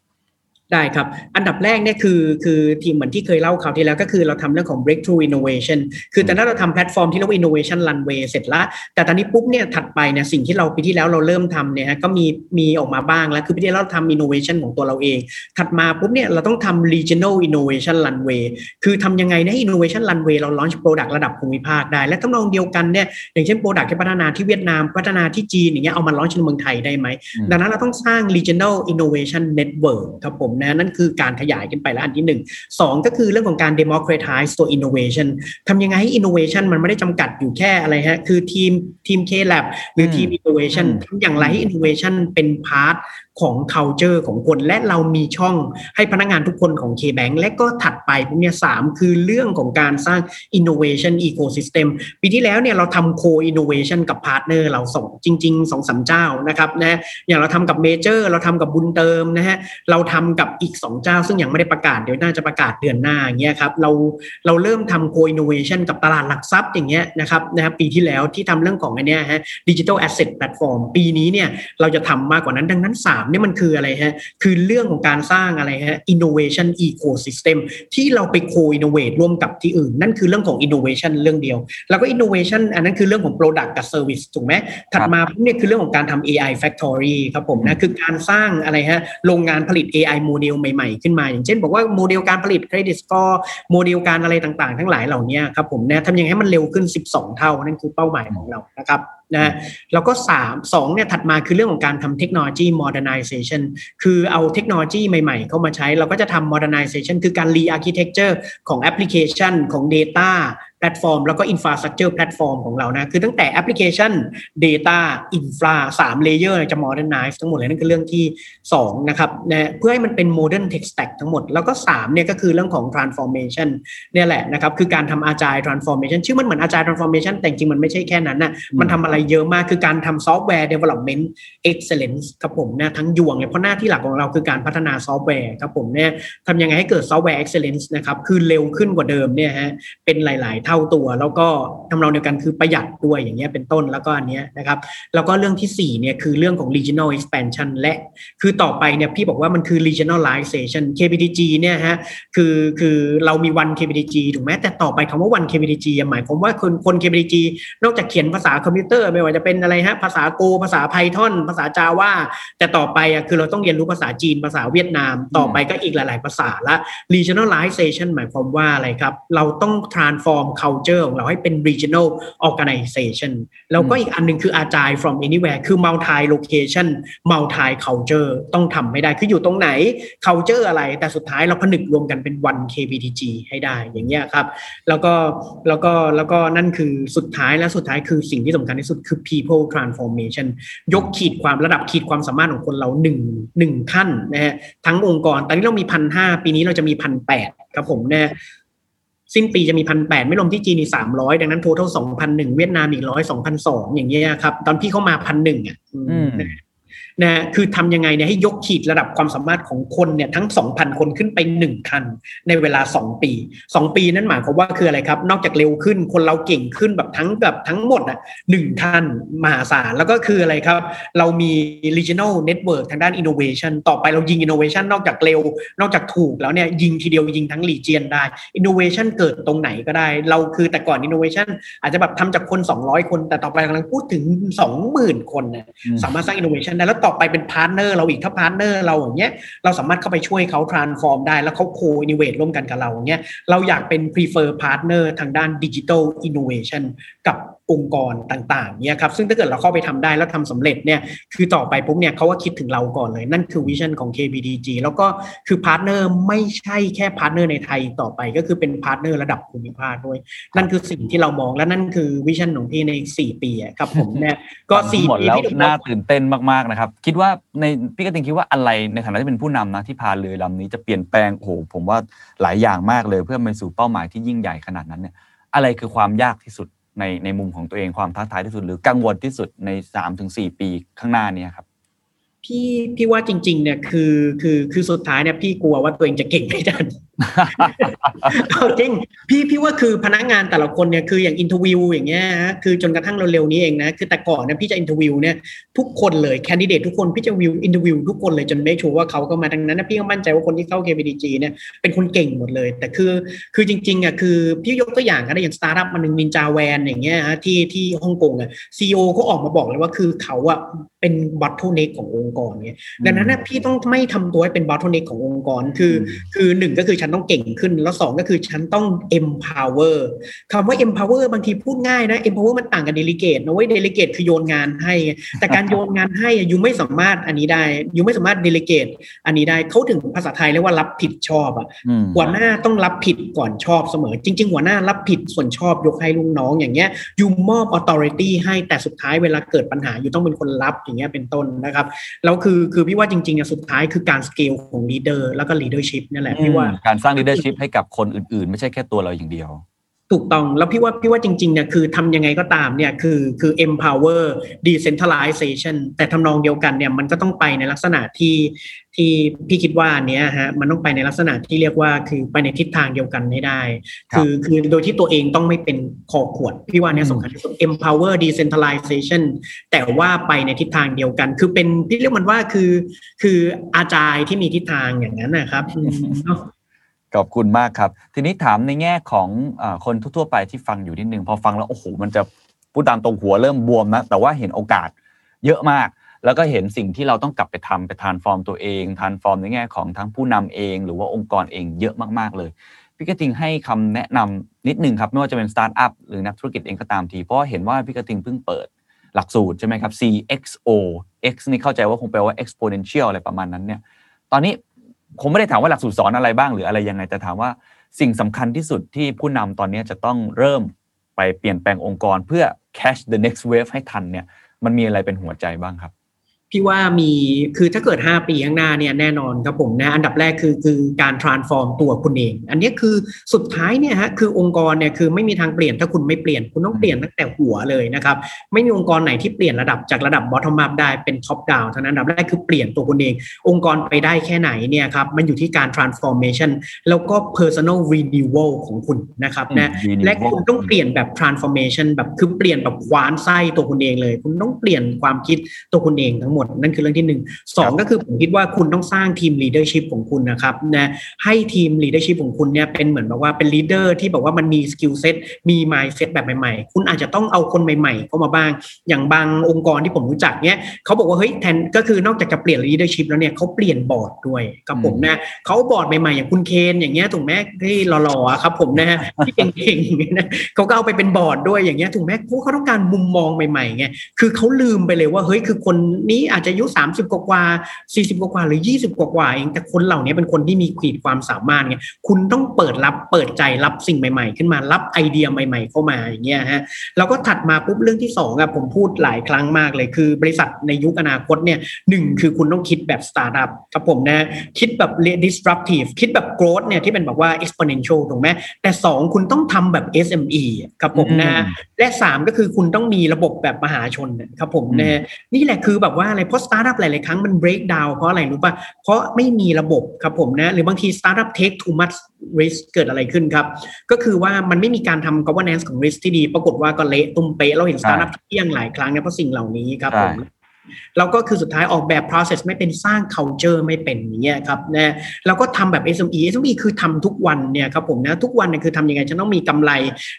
ได้ครับ อันดับแรกเนี่ยคือคือทีมเหมือนที่เคยเล่าคราวที่แล้วก็คือเราทำเรื่องของ breakthrough innovation คือแต่ถ้าเราทำแพลตฟอร์มที่เรียกว่า innovation runway เสร็จแล้วแต่ตอนนี้ปุ๊บเนี่ยถัดไปเนี่ยสิ่งที่เราปีที่แล้วเราเริ่มทำเนี่ยก็มีมีออกมาบ้างแล้ว คือปีที่แล้วเราทำ innovation ของตัวเราเอง ถัดมาปุ๊บเนี่ยเราต้องทำ regional innovation runway คือทำยังไงให้ innovation runway เรา launch product ระดับภูมิภาคได้ และทำนองเดียวกันเนี่ยอย่างเช่น product ที่พัฒนาที่เวียดนามพัฒนาที่จีนอย่างเงี้ยเอามา launch ในเมืองไทยได้ไหมดังนั้นเราต้องสร้าง regional innovation network ครับผมนะนั่นคือการขยายขึ้นไปแล้วอันที่หนึ่งสองก็คือเรื่องของการ democratize ตัว innovation ทำยังไงให้ innovation มันไม่ได้จำกัดอยู่แค่อะไรฮะคือทีมทีม K-Lab หรือทีม innovation ทำอย่างไรให้ innovation เป็น part ของ culture ของคน และเรามีช่องให้พนักงานทุกคนของ K-Bank และก็ถัดไปพวกเนี้ยสามคือเรื่องของการสร้าง innovation ecosystem ปีที่แล้วเนี่ยเราทำ co innovation กับ partner เราสองจริงๆสองสามเจ้านะครับนะอย่างเราทำกับเมเจอร์เราทำกับบุญเติมนะฮะเราทำกับอีก 2 เจ้า ซึ่งยังไม่ได้ประกาศเดี๋ยวน่าจะประกาศเดือนหน้าอย่างเงี้ยครับเราเราเริ่มทำ co innovation กับตลาดหลักทรัพย์อย่างเงี้ยนะครับนะครับปีที่แล้วที่ทำเรื่องของอันเนี้ยฮะ digital asset platform ปีนี้เนี่ยเราจะทำมากกว่านั้นดังนั้น 3เนี่ยมันคืออะไรฮะ คือเรื่องของการสร้างอะไรฮะ innovation ecosystem ที่เราไป co innovate ร่วมกับที่อื่น นั่นคือเรื่องของ innovation เรื่องเดียว แล้วก็ innovation อันนั้นคือเรื่องของ product กับ service ถูกไหมถัดมาพวกเนี่ยคือเรื่องของการทำ AI factory ครับผมนะคือการสร้างอะไรฮะโรงงานผลิต AI โมเดลใหม่ๆ ขึ้นมา อย่างเช่น บอกว่าโมเดลการผลิต credit score โมเดลการอะไรต่างๆ ทั้งหลายเหล่านี้ครับผมนะทำยังไงให้มันเร็วขึ้น 12 เท่านั่นคือเป้าหมายของเรานะครับ นะแล้วก็3 2เนี่ยถัดมาคือเรื่องของการทำเทคโนโลยี modernization คือเอาเทคโนโลยีใหม่ๆ เข้ามาใช้ เราก็จะทำ modernization คือการ re-architecture ของแอปพลิเคชันของ data แพ ลตฟอร์ม แล้วก็ infrastructure แพลตฟอร์มของเรานะ คือตั้งแต่แอปพลิเคชัน data infra 3 layer จะ modernize ทั้งหมดเลยนั่นคือเรื่องที่ 2 นะครับนะเพื่อให้มันเป็น modern tech stack ทั้งหมด แล้วก็ 3 เนี่ยก็คือเรื่องของ transformation เนี่ยแหละนะครับ คือการทำ agile transformation ชื่อมันเหมือน agile transformation แต่จริงมันไม่ใช่แค่นั้นนะมันทำอะไรเยอะมากคือการทำ software development excellence ครับผมนะทั้งยวงเลยเพราะหน้าที่หลักของเราคือการพัฒนาซอฟต์แวร์ครับผมเนี่ยทำยังไงให้เกิด software excellence นะครับคือเร็วขึ้นกว่าเดิมเนี่ยฮะเป็นหลาย ๆ เท่าตัวแล้วก็ทำเดียวกันคือประหยัดด้วยอย่างเงี้ยเป็นต้นแล้วก็อันเนี้ยนะครับแล้วก็เรื่องที่4เนี่ยคือเรื่องของ regional expansion และคือต่อไปเนี่ยพี่บอกว่ามันคือ regionalization KBTG เนี่ยฮะคือคือเรามี one KBTG ถูกไหมแต่ต่อไปคำว่า one KBTG หมายความว่าคนคน KBTG นอกจากเขียนภาษาคอมพิวเตอร์ไม่ว่าจะเป็นอะไรฮะภาษาโกภาษา Python ภาษา Java แต่ต่อไปอะคือเราต้องเรียนรู้ภาษาจีนภาษาเวียดนาม ต่อไปก็อีกหลาย ๆ ภาษาละ regionalization หมายความว่าอะไรครับ เราต้อง transform culture ของเราให้เป็น regional organization แล้วก็อีกอันหนึ่งคือ agile from anywhere คือ multi location multi culture ต้องทำให้ได้คืออยู่ตรงไหน culture อะไร แต่สุดท้ายเราผนึกรวมกันเป็น one KBTG ให้ได้อย่างเงี้ยครับ แล้วก็แล้วก็แล้วก็นั่นคือสุดท้ายและสุดท้ายคือสิ่งที่สำคัญที่สุดคือ people transformation ยกขีดความระดับขีดความสามารถของคนเราหนึ่งหนึ่งขั้นนะฮะทั้งองค์กร ตอนนี้เรามีพันห้าปีนี้เราจะมีพันแปดครับผมนะ สิ้นปีจะมีพันแปดไม่รวมที่จีนอีกสามร้อยดังนั้น total สองพันหนึ่งเวียดนามอีกร้อยสองพันสองอย่างเงี้ยครับ ตอนพี่เข้ามาพันหนึ่งอะ นะคือทำยังไงเนี่ยให้ยกขีดระดับความสามารถของคนเนี่ยทั้ง 2,000 คนขึ้นไป 1 คัน ในเวลา 2 ปี 2 ปีนั้นหมายความว่าคืออะไรครับ นอกจากเร็วขึ้นคนเราเก่งขึ้นแบบทั้งแบบทั้งหมดอะหนึ่งคันมหาศาลแล้วก็คืออะไรครับ เรามี regional network ทางด้าน innovation ต่อไปเรายิง innovation นอกจากเร็ว นอกจากถูกแล้วเนี่ยยิงทีเดียวยิงทั้ง region ได้ innovation เกิดตรงไหนก็ได้ เราคือแต่ก่อน innovation อาจจะแบบทำจากคน 200 คน แต่ต่อไปกำลังพูดถึง 20,000 คนนะสามารถสร้าง innovation ได้แล้วต่อไปเป็น partner เราอีกถ้า partner เราอย่างเงี้ยเราสามารถเข้าไปช่วยเขา transform ได้แล้วเขา co-innovate ร่วมกันกับเราอย่างเงี้ยเราอยากเป็น prefer partner ทางด้านดิจิทัลอินโนเวชันกับ องค์กรต่างๆเนี่ยครับซึ่งถ้าเกิดเราเข้าไปทำได้แล้วทำสำเร็จเนี่ยคือต่อไปปุ๊บเนี่ยเขาก็คิดถึงเราก่อนเลย นั่นคือวิชั่นของ KBDG แล้วก็คือพาร์ทเนอร์ไม่ใช่แค่พาร์ทเนอร์ในไทยต่อไป ก็คือเป็น partner ระดับภูมิภาคด้วย นั่นคือสิ่งที่เรามองและนั่นคือ vision ของพี่ใน 4 ปีครับผมเนี่ยก็4หมดปีแล้วที่น่าตื่นเต้นมากๆนะครับ คิดว่าในพี่กระทิงคิดว่าอะไรในฐานะที่เป็นผู้นำนะที่พาเรือลำนี้จะเปลี่ยนแปลงโอ้โหผมว่าหลายอย่างมากเลยเพื่อไปสู่เป้าหมายที่ยิ่งใหญ่ขนาดนั้นเนี่ยอะไรคือความยากที่สุด ในในมุมของตัวเองความท้าทายที่สุด หรือกังวลที่สุดใน3 ถึง 4 ปีข้างหน้านี้ครับพี่พี่ว่าจริง ๆ เนี่ยคือคือคือสุดท้ายเนี่ยพี่กลัวว่าตัวเองจะเก่งไม่ทัน จริงพี่พี่ว่าคือพนักงานแต่ละคนเนี่ยคืออย่าง interview อย่างเงี้ยฮะคือจนกระทั่งเร็วๆนี้เองนะคือแต่ก่อนเนี่ยพี่จะ interview เนี่ยทุกคนเลย candidate ทุกคนพี่จะ view interview ทุกคนเลยจนไม่ sure ว่าเขาก็มาดังนั้นนะพี่ก็มั่นใจว่าคนที่เข้า KBTG เนี่ยเป็นคนเก่งหมดเลย แต่คือคือจริงๆอะคือพี่ยกตัวอย่างนะอย่างสตาร์ทอัพมันหนึ่ง Ninja Van อย่างเงี้ยฮะที่ที่ฮ่องกงอะ CEO เขาออกมาบอกเลยว่าคือเขาอะเป็น bottleneck ขององค์กรเนี่ยดังนั้นนะพี่ต้องไม่ทำตัวให้เป็น bottleneck ขององค์กรคือคือหนึ่งก็คือฉันต้องเก่งขึ้น แล้วสองก็คือฉันต้อง empower คำว่า empower บางทีพูดง่ายนะ empower มันต่างกับ delegate นะเว้ย delegate คือโยนงานให้ แต่การโยนงานให้ you ไม่สามารถอันนี้ได้ยูไม่สามารถ delegate อันนี้ได้เขาถึงภาษาไทยเรียกว่ารับผิดชอบอะอืมหัวหน้าต้องรับผิดก่อนชอบเสมอ จริง ๆ หัวหน้ารับผิดส่วนชอบยกให้ลูกน้องอย่างเงี้ยยูมอบ authority ให้แต่สุดท้ายเวลาเกิดปัญหายูต้องเป็นคนรับอย่างเงี้ยเป็นต้นนะครับแล้วคือคือพี่ว่าจริงๆอะสุดท้ายคือการ scale ของ leader แล้วก็ leadership นั่นแหละพี่ว่าการสร้าง leadership ให้กับคนอื่น ๆ ไม่ใช่แค่ตัวเราอย่างเดียว ถูกต้องแล้วพี่ว่าพี่ว่าจริงๆเนี่ยคือทำยังไงก็ตามเนี่ยคือคือ empower decentralization แต่ทำนองเดียวกันเนี่ยมันก็ต้องไปในลักษณะที่ที่พี่คิดว่าเนี้ยฮะมันต้องไปในลักษณะที่เรียกว่าคือไปในทิศทางเดียวกันให้ได้ครับคือคือโดยที่ตัวเองต้องไม่เป็นคอขวด พี่ว่าเนี่ยสำคัญที่สุด empower decentralization แต่ว่าไปในทิศทางเดียวกัน คือเป็นพี่เรียกมันว่าคือ คืออาจารย์ที่มีทิศทางอย่างนั้นนะครับอืมเนาะ ขอบคุณมากครับ ทีนี้ถามในแง่ของอคนทั่วๆไปที่ฟังอยู่นิดนึงพอฟังแล้วโอ้โหมันจะพูดตามตรงหัวเริ่มบวมนะแต่ว่าเห็นโอกาสเยอะมาก แล้วก็เห็นสิ่งที่เราต้องกลับไปทำไป transform ตัวเอง transform ในแง่ของทั้งผู้นำเอง หรือว่าองค์กรเองเยอะมากๆเลยพี่กระทิงให้คำแนะนำนิดนึงครับไม่ว่าจะเป็นสตาร์ทอัพหรือนักธุรกิจเองก็ตามทีเพราะเห็นว่าพี่กระทิงเพิ่งเปิดหลักสูตรใช่ไหมครับ CXO X นี่เข้าใจว่าคงแปลว่า exponential อะไรประมาณนั้นเนี่ยตอนนี้ ผมไม่ได้ถามว่าหลักสูตรสอนอะไรบ้างหรืออะไรยังไงแต่ถามว่าสิ่งสำคัญที่สุดที่ผู้นำตอนนี้จะต้องเริ่มไปเปลี่ยนแปลงองค์กร เพื่อ catch the next wave ให้ทันเนี่ยมันมีอะไรเป็นหัวใจบ้างครับ พี่ว่ามีคือถ้าเกิด 5 ปีข้างหน้าเนี่ยแน่นอนครับผมนะอันดับแรกคือคือการ transform ตัวคุณเอง อันนี้คือสุดท้ายเนี่ยฮะคือองค์กรเนี่ยคือไม่มีทางเปลี่ยนถ้าคุณไม่เปลี่ยนคุณต้องเปลี่ยนตั้งแต่หัวเลยนะครับไม่มีองค์กรไหนที่เปลี่ยนระดับจากระดับ bottom up ได้เป็น top down เท่านั้นอันดับแรกคือเปลี่ยนตัวคุณเอง องค์กรไปได้แค่ไหนเนี่ยครับมันอยู่ที่การ transformation แล้วก็ personal renewal ของคุณนะครับนะอืมและ renewal คุณต้องเปลี่ยนแบบ transformation แบบคือเปลี่ยนแบบคว้านไส้ตัวคุณเองเลย คุณต้องเปลี่ยนความคิดตัวคุณเองทั้งหมดนั่นคือเรื่องที่หนึ่งสองก็คือผมคิดว่าคุณต้องสร้างทีม leadership ของคุณนะครับนะให้ทีม leadership ของคุณเนี่ยเป็นเหมือนแบบว่าเป็น leader ที่แบบว่ามันมี skill set มี mindset แบบใหม่ๆ คุณอาจจะต้องเอาคนใหม่ๆเข้ามาบ้าง อย่างบางองค์กรที่ผมรู้จักเนี่ยเขาบอกว่าเฮ้ยแทนก็คือนอกจากจะเปลี่ยน leadership แล้วเนี่ยเขาเปลี่ยนบอร์ดด้วยครับผมนะเขาบอร์ดใหม่ๆอย่างคุณเคนอย่างเงี้ยถูกไหมที่หล่อๆอะครับผมนะฮะที่เก่งๆนะเขาก็เอาไปเป็นบอร์ดด้วยอย่างเงี้ยถูกไหมเพราะเขาต้องการมุมมองใหม่ๆไงคือเขาลืมไปเลยว่าเฮ้ยคือคนนี้อาจจะอายุ30กว่าๆ40กว่าๆหรือ20กว่าๆเองแต่คนเหล่านี้เป็นคนที่มีขีดความสามารถไงคุณต้องเปิดรับเปิดใจรับสิ่งใหม่ ๆ ขึ้นมารับไอเดียใหม่ ๆ เข้ามาอย่างเงี้ยฮะแล้วก็ถัดมาปุ๊บเรื่องที่สองอะผมพูดหลายครั้งมากเลยคือบริษัทในยุคอนาคตเนี่ยหนึ่งคือคุณต้องคิดแบบสตาร์ทอัพครับผมนะคิดแบบ disruptive คิดแบบ growth เนี่ยที่เป็นแบบว่า exponential ถูกไหมแต่สองคุณต้องทำแบบ SME ครับผมนะอืมและสามก็คือคุณต้องมีระบบแบบมหาชนครับผมนะนี่แหละคือแบบว่าอะไรเพราะสตาร์ทอัพหลาย ๆ ครั้งมัน break down เพราะอะไรรู้ป่ะเพราะไม่มีระบบครับผมนะหรือบางทีสตาร์ทอัพ take too much risk เกิดอะไรขึ้นครับ ก็คือว่ามันไม่มีการทำ governance ของ risk ที่ดี ปรากฏว่าก็เละตุ้มเป๊ะเราเห็นสตาร์ทอัพที่เที่ยงหลายครั้งเนี่ยเพราะสิ่งเหล่านี้ครับผมใช่ แล้วก็คือสุดท้ายออกแบบ process ไม่เป็นสร้าง culture ไม่เป็นอย่างเงี้ยครับนะแล้วก็ทำแบบ SME SME คือทำทุกวันเนี่ยครับผมนะทุกวันเนี่ยคือทำยังไงจะต้องมีกำไร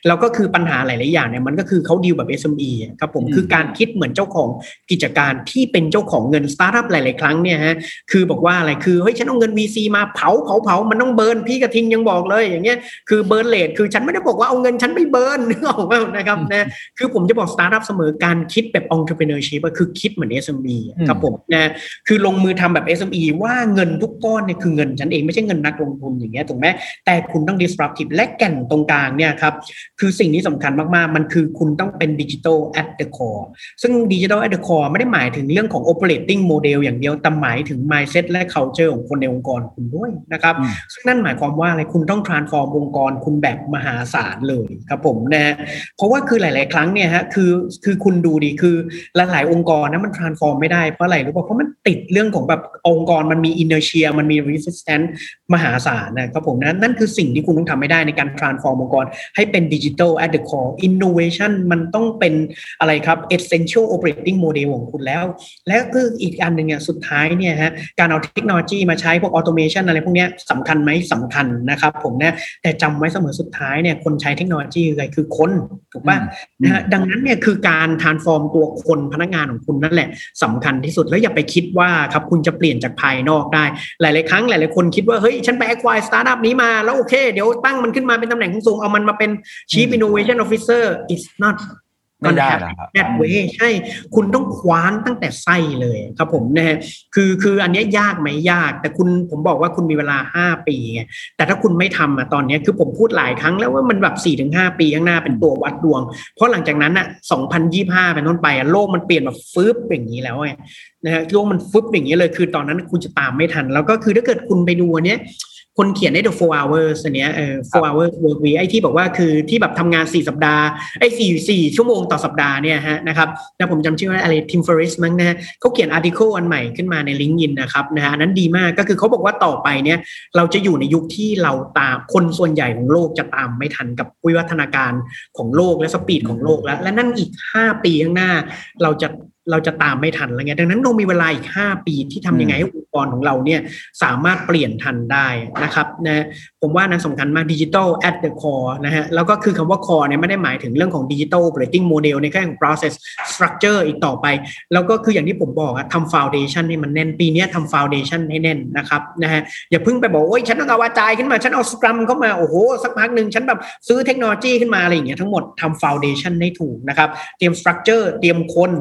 แล้วก็คือปัญหาหลาย ๆ อย่างเนี่ยมันก็คือเขาดีลแบบ SME อะครับผมอืมคือการคิดเหมือนเจ้าของกิจการที่เป็นเจ้าของเงินสตาร์ทอัพหลาย ๆ ครั้งเนี่ยฮะคือบอกว่าอะไรคือเฮ้ยฉันเอาเงิน VC มาเผาเผาเผามันต้อง burn พี่กระทิงยังบอกเลยอย่างเงี้ยคือ burn rate คือฉันไม่ได้บอกว่าเอาเงินฉันไป burn นึกออกไหมนะครับนะคือผมจะบอกสตาร์ทอัพเสมอการคิดแบบ entrepreneurship อะคือคิดเหมือน SME อะครับผมนะคือลงมือทำแบบ SME ว่าเงินทุกก้อนเนี่ยคือเงินฉันเองไม่ใช่เงินนักลงทุนอย่างเงี้ยถูกไหมแต่คุณต้อง disruptive และแก่นตรงกลางเนี่ยครับคือสิ่งที่สำคัญมากๆ มันคือคุณต้องเป็น digital at the core ซึ่ง digital at the core ไม่ได้หมายถึงเรื่องของ operating model อย่างเดียวแต่หมายถึง mindset และ culture ของคนในองค์กรคุณด้วยนะครับอืมซึ่งนั่นหมายความว่าอะไรคุณต้อง transform องค์กรคุณแบบมหาศาลเลยครับผมนะฮะเพราะว่าคือหลาย ๆ ครั้งเนี่ยฮะคือคือคุณดูดิคือหลาย ๆ องค์กรนะมัน transform transform ไม่ได้เพราะอะไรรู้ป่ะเพราะมันติดเรื่องของแบบองค์กรมันมี inertia มันมี resistance มหาศาลนะครับผมนะนั่นคือสิ่งที่คุณต้องทำไม่ได้ในการ transform องค์กร ให้เป็น digital at the core innovation มันต้องเป็นอะไรครับ essential operating model ของคุณแล้ว และคืออีกอันหนึ่งเนี่ยสุดท้ายเนี่ยฮะการเอาเทคโนโลยีมาใช้พวก automation อะไรพวกเนี้ยสำคัญไหมสำคัญนะครับผมนะแต่จำไว้เสมอสุดท้ายเนี่ยคนใช้เทคโนโลยีคืออะไรคือคนถูกป่ะนะฮะดังนั้นเนี่ยคือการ transform ตัวคนพนักงานของคุณนั่นแหละสำคัญที่สุดแล้วอย่าไปคิดว่าครับคุณจะเปลี่ยนจากภายนอกได้ หลาย ๆ ครั้งหลาย ๆ คนคิดว่าเฮ้ยฉันไป acquire startup นี้มาแล้วโอเค เดี๋ยวตั้งมันขึ้นมาเป็นตำแหน่งสูงๆเอามันมาเป็น chief innovation officer it's not ไม่ได้มันเหรอครับแอดเวใช่ คุณต้องคว้านตั้งแต่ไส้เลยครับผมนะฮะคือคืออันเนี้ยยากไหมยาก แต่คุณผมบอกว่าคุณมีเวลาห้าปีไงแต่ถ้าคุณไม่ทำอะตอนเนี้ยคือผมพูดหลายครั้งแล้วว่ามันแบบสี่ถึงห้าปีข้างหน้าเป็นตัววัดดวง เพราะหลังจากนั้นอะสองพันยี่ห้าเป็นต้นไปอะโลกมันเปลี่ยนแบบฟึบอย่างนี้แล้วไงนะฮะโลกมันฟึบอย่างนี้เลย คือตอนนั้นคุณจะตามไม่ทัน แล้วก็คือถ้าเกิดคุณไปดูอันเนี้ย คนเขียนได้ the four hours อันเนี้ยเออ four hours work week ไอ้ที่บอกว่าคือที่แบบทำงาน4สัปดาห์ไอ้สี่สี่ชั่วโมงต่อสัปดาห์เนี่ยฮะนะครับแล้วผมจำชื่อว่าอะไร Tim Ferriss มั้งนะฮะเขาเขียน article อันใหม่ขึ้นมาใน LinkedIn นะครับนะฮะอันนั้นดีมากก็คือเขาบอกว่าต่อไปเนี่ยเราจะอยู่ในยุคที่เราตามคนส่วนใหญ่ของโลกจะตามไม่ทันกับวิวัฒนาการของโลกและสปีดของโลกแล้ว และนั่นอีก 5 ปีข้างหน้าเราจะ เราจะตามไม่ทันแล้วไงดังนั้นเรามีเวลาอีก 5 ปีที่ทำยังไงให้องค์กรของเราเนี่ยสามารถเปลี่ยนทันได้นะครับนะผมว่านั้นสำคัญมากดิจิทัล at the core นะฮะแล้วก็คือคำว่า core เนี่ยไม่ได้หมายถึงเรื่องของดิจิทัล operating model ในแค่ของ process structure อีกต่อไป แล้วก็คืออย่างที่ผมบอกอะทำ foundation ให้มันแน่นปีเนี้ยทำ foundation ให้แน่นนะครับนะฮะอย่าเพิ่งไปบอกโอ้ยฉันต้องเอาวาจายขึ้นมา ฉันเอา scrum เข้ามาโอ้โหสักพักหนึ่งฉันแบบซื้อเทคโนโลยีขึ้นมาอะไรอย่างเงี้ยทั้งหมดทำ foundation ให้ถูกนะครับเตรียม structure เตรียมคน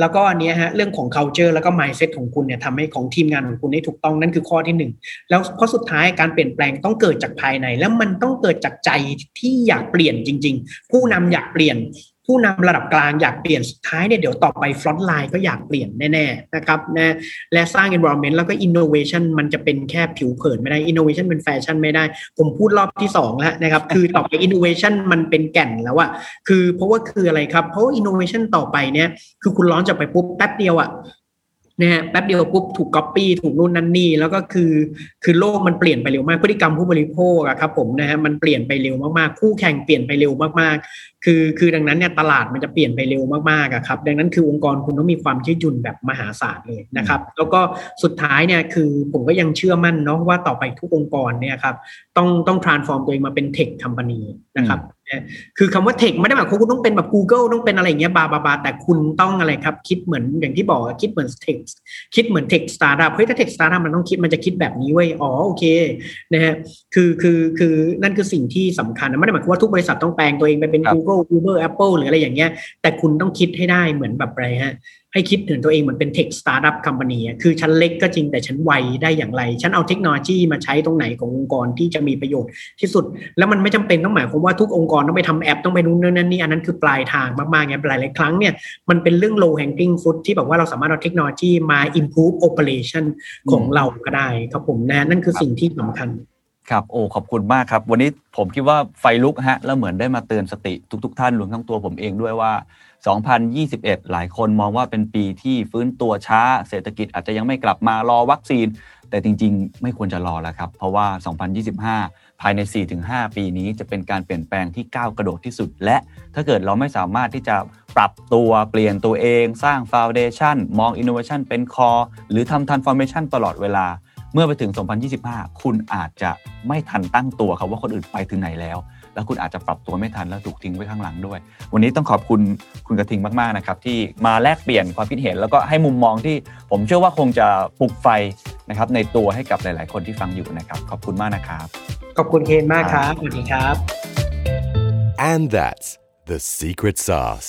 แล้วก็อันนี้ฮะเรื่องของ culture แล้วก็ mindset ของคุณเนี่ยทำให้ของทีมงานของคุณได้ถูกต้องนั่นคือข้อที่หนึ่งแล้วเพราะสุดท้ายการเปลี่ยนแปลงต้องเกิดจากภายใน แล้วมันต้องเกิดจากใจที่อยากเปลี่ยนจริง ๆ ผู้นำอยากเปลี่ยน ผู้นำระดับกลางอยากเปลี่ยนสุดท้ายเนี่ยเดี๋ยวต่อไปฟรอนต์ไลน์ก็อยากเปลี่ยนแน่ๆนะครับนะและสร้าง environment แล้วก็ innovation มันจะเป็นแค่ผิวเผินไม่ได้ innovation เป็นแฟชั่นไม่ได้ ผมพูดรอบที่สองแล้วนะครับ คือต่อไป innovation มันเป็นแก่นแล้วอะคือเพราะว่าคืออะไรครับ เพราะ innovation ต่อไปเนี่ยคือคุณร้อนจะไปปุ๊บแป๊บเดียวอะ นะฮะแป๊บเดียวปุ๊บถูกก๊อปปี้ถูกนู่นนั่นนี่ แล้วก็คือคือโลกมันเปลี่ยนไปเร็วมากพฤติกรรมผู้บริโภคอะครับผมนะฮะมันเปลี่ยนไปเร็วมากๆ คู่แข่งเปลี่ยนไปเร็วมากๆ คือคือดังนั้นเนี่ยตลาดมันจะเปลี่ยนไปเร็วมากๆอะครับดังนั้นคือองค์กรคุณต้องมีความยืดหยุ่นแบบมหาศาลเลยนะครับ แล้วก็สุดท้ายเนี่ยคือผมก็ยังเชื่อมั่นเนาะว่าต่อไปทุกองค์กรเนี่ยครับต้องต้อง transform ตัวเองมาเป็นเทค company นะครับ คือคำว่า tech ไม่ได้หมายความคุณต้องเป็นแบบ Google ต้องเป็นอะไรอย่างเงี้ยบาบาบาแต่คุณต้องอะไรครับ คิดเหมือนอย่างที่บอกอะคิดเหมือน tech คิดเหมือน tech สตาร์ทอัพเฮ้ยถ้า tech สตาร์ทอัพมันต้องคิดมันจะคิดแบบนี้เว้ยอ๋อโอเคนะฮะคือคือคือนั่นคือสิ่งที่สำคัญนะไม่ได้หมายความว่าทุกบริษัทต้องแปลงตัวเองไปเป็นครับ Google Uber Apple หรืออะไรอย่างเงี้ยแต่คุณต้องคิดให้ได้เหมือนแบบอะไรฮะ ให้คิดถึงตัวเองเหมือนเป็นเทคสตาร์ทอัพคัม a านีคือฉันเล็กก็จริงแต่ฉันไวได้อย่างไร ฉันเอาเทคโนโลยีมาใช้ตรงไหนขององค์กรที่จะมีประโยชน์ที่สุด แล้วมันไม่จำเป็นต้องหมายความว่าทุกองค์กรต้องไปทำแอปต้องไปนู่นนั่นนี่อันนั้นคือปลายทางมากๆไงหลายๆครั้งเนี่ยมันเป็นเรื่อง low hanging fruit ที่แบบว่าเราสามารถเอาเทคโนโลยีมา improve operation ของเราก็ได้ครับผมนะนั่นคือสิ่งที่สำคัญครับโอ้ขอบคุณมากครับ วันนี้ผมคิดว่าไฟลุกฮะแล้วเหมือนได้มาเตือนสติทุก ๆ ท่านรวมทั้งตัวผมเองด้วยว่า 2021 หลายคนมองว่าเป็นปีที่ฟื้นตัวช้า เศรษฐกิจอาจจะยังไม่กลับมารอวัคซีน แต่จริง ๆ ไม่ควรจะรอแล้วครับ เพราะว่า 2025 ภายใน 4-5 ปีนี้จะเป็นการเปลี่ยนแปลงที่ก้าวกระโดดที่สุด และถ้าเกิดเราไม่สามารถที่จะปรับตัวเปลี่ยนตัวเอง สร้างฟ u n เดชันมองอินโนเวชันเป็นคอหรือทำ transformation ตลอดเวลาเมื่อไปถึง 2025 คุณอาจจะไม่ทันตั้งตัวครับว่าคนอื่นไปถึงไหนแล้ว แล้วคุณอาจจะปรับตัวไม่ทันแล้วถูกทิ้งไว้ข้างหลังด้วย วันนี้ต้องขอบคุณคุณกระทิงมากๆนะครับที่มาแลกเปลี่ยนความคิดเห็น แล้วก็ให้มุมมองที่ผมเชื่อว่าคงจะปลุกไฟนะครับในตัวให้กับหลาย ๆ คนที่ฟังอยู่นะครับขอบคุณมากนะครับขอบคุณเคนมากครับสวัสดีครับ And that's the secret sauce.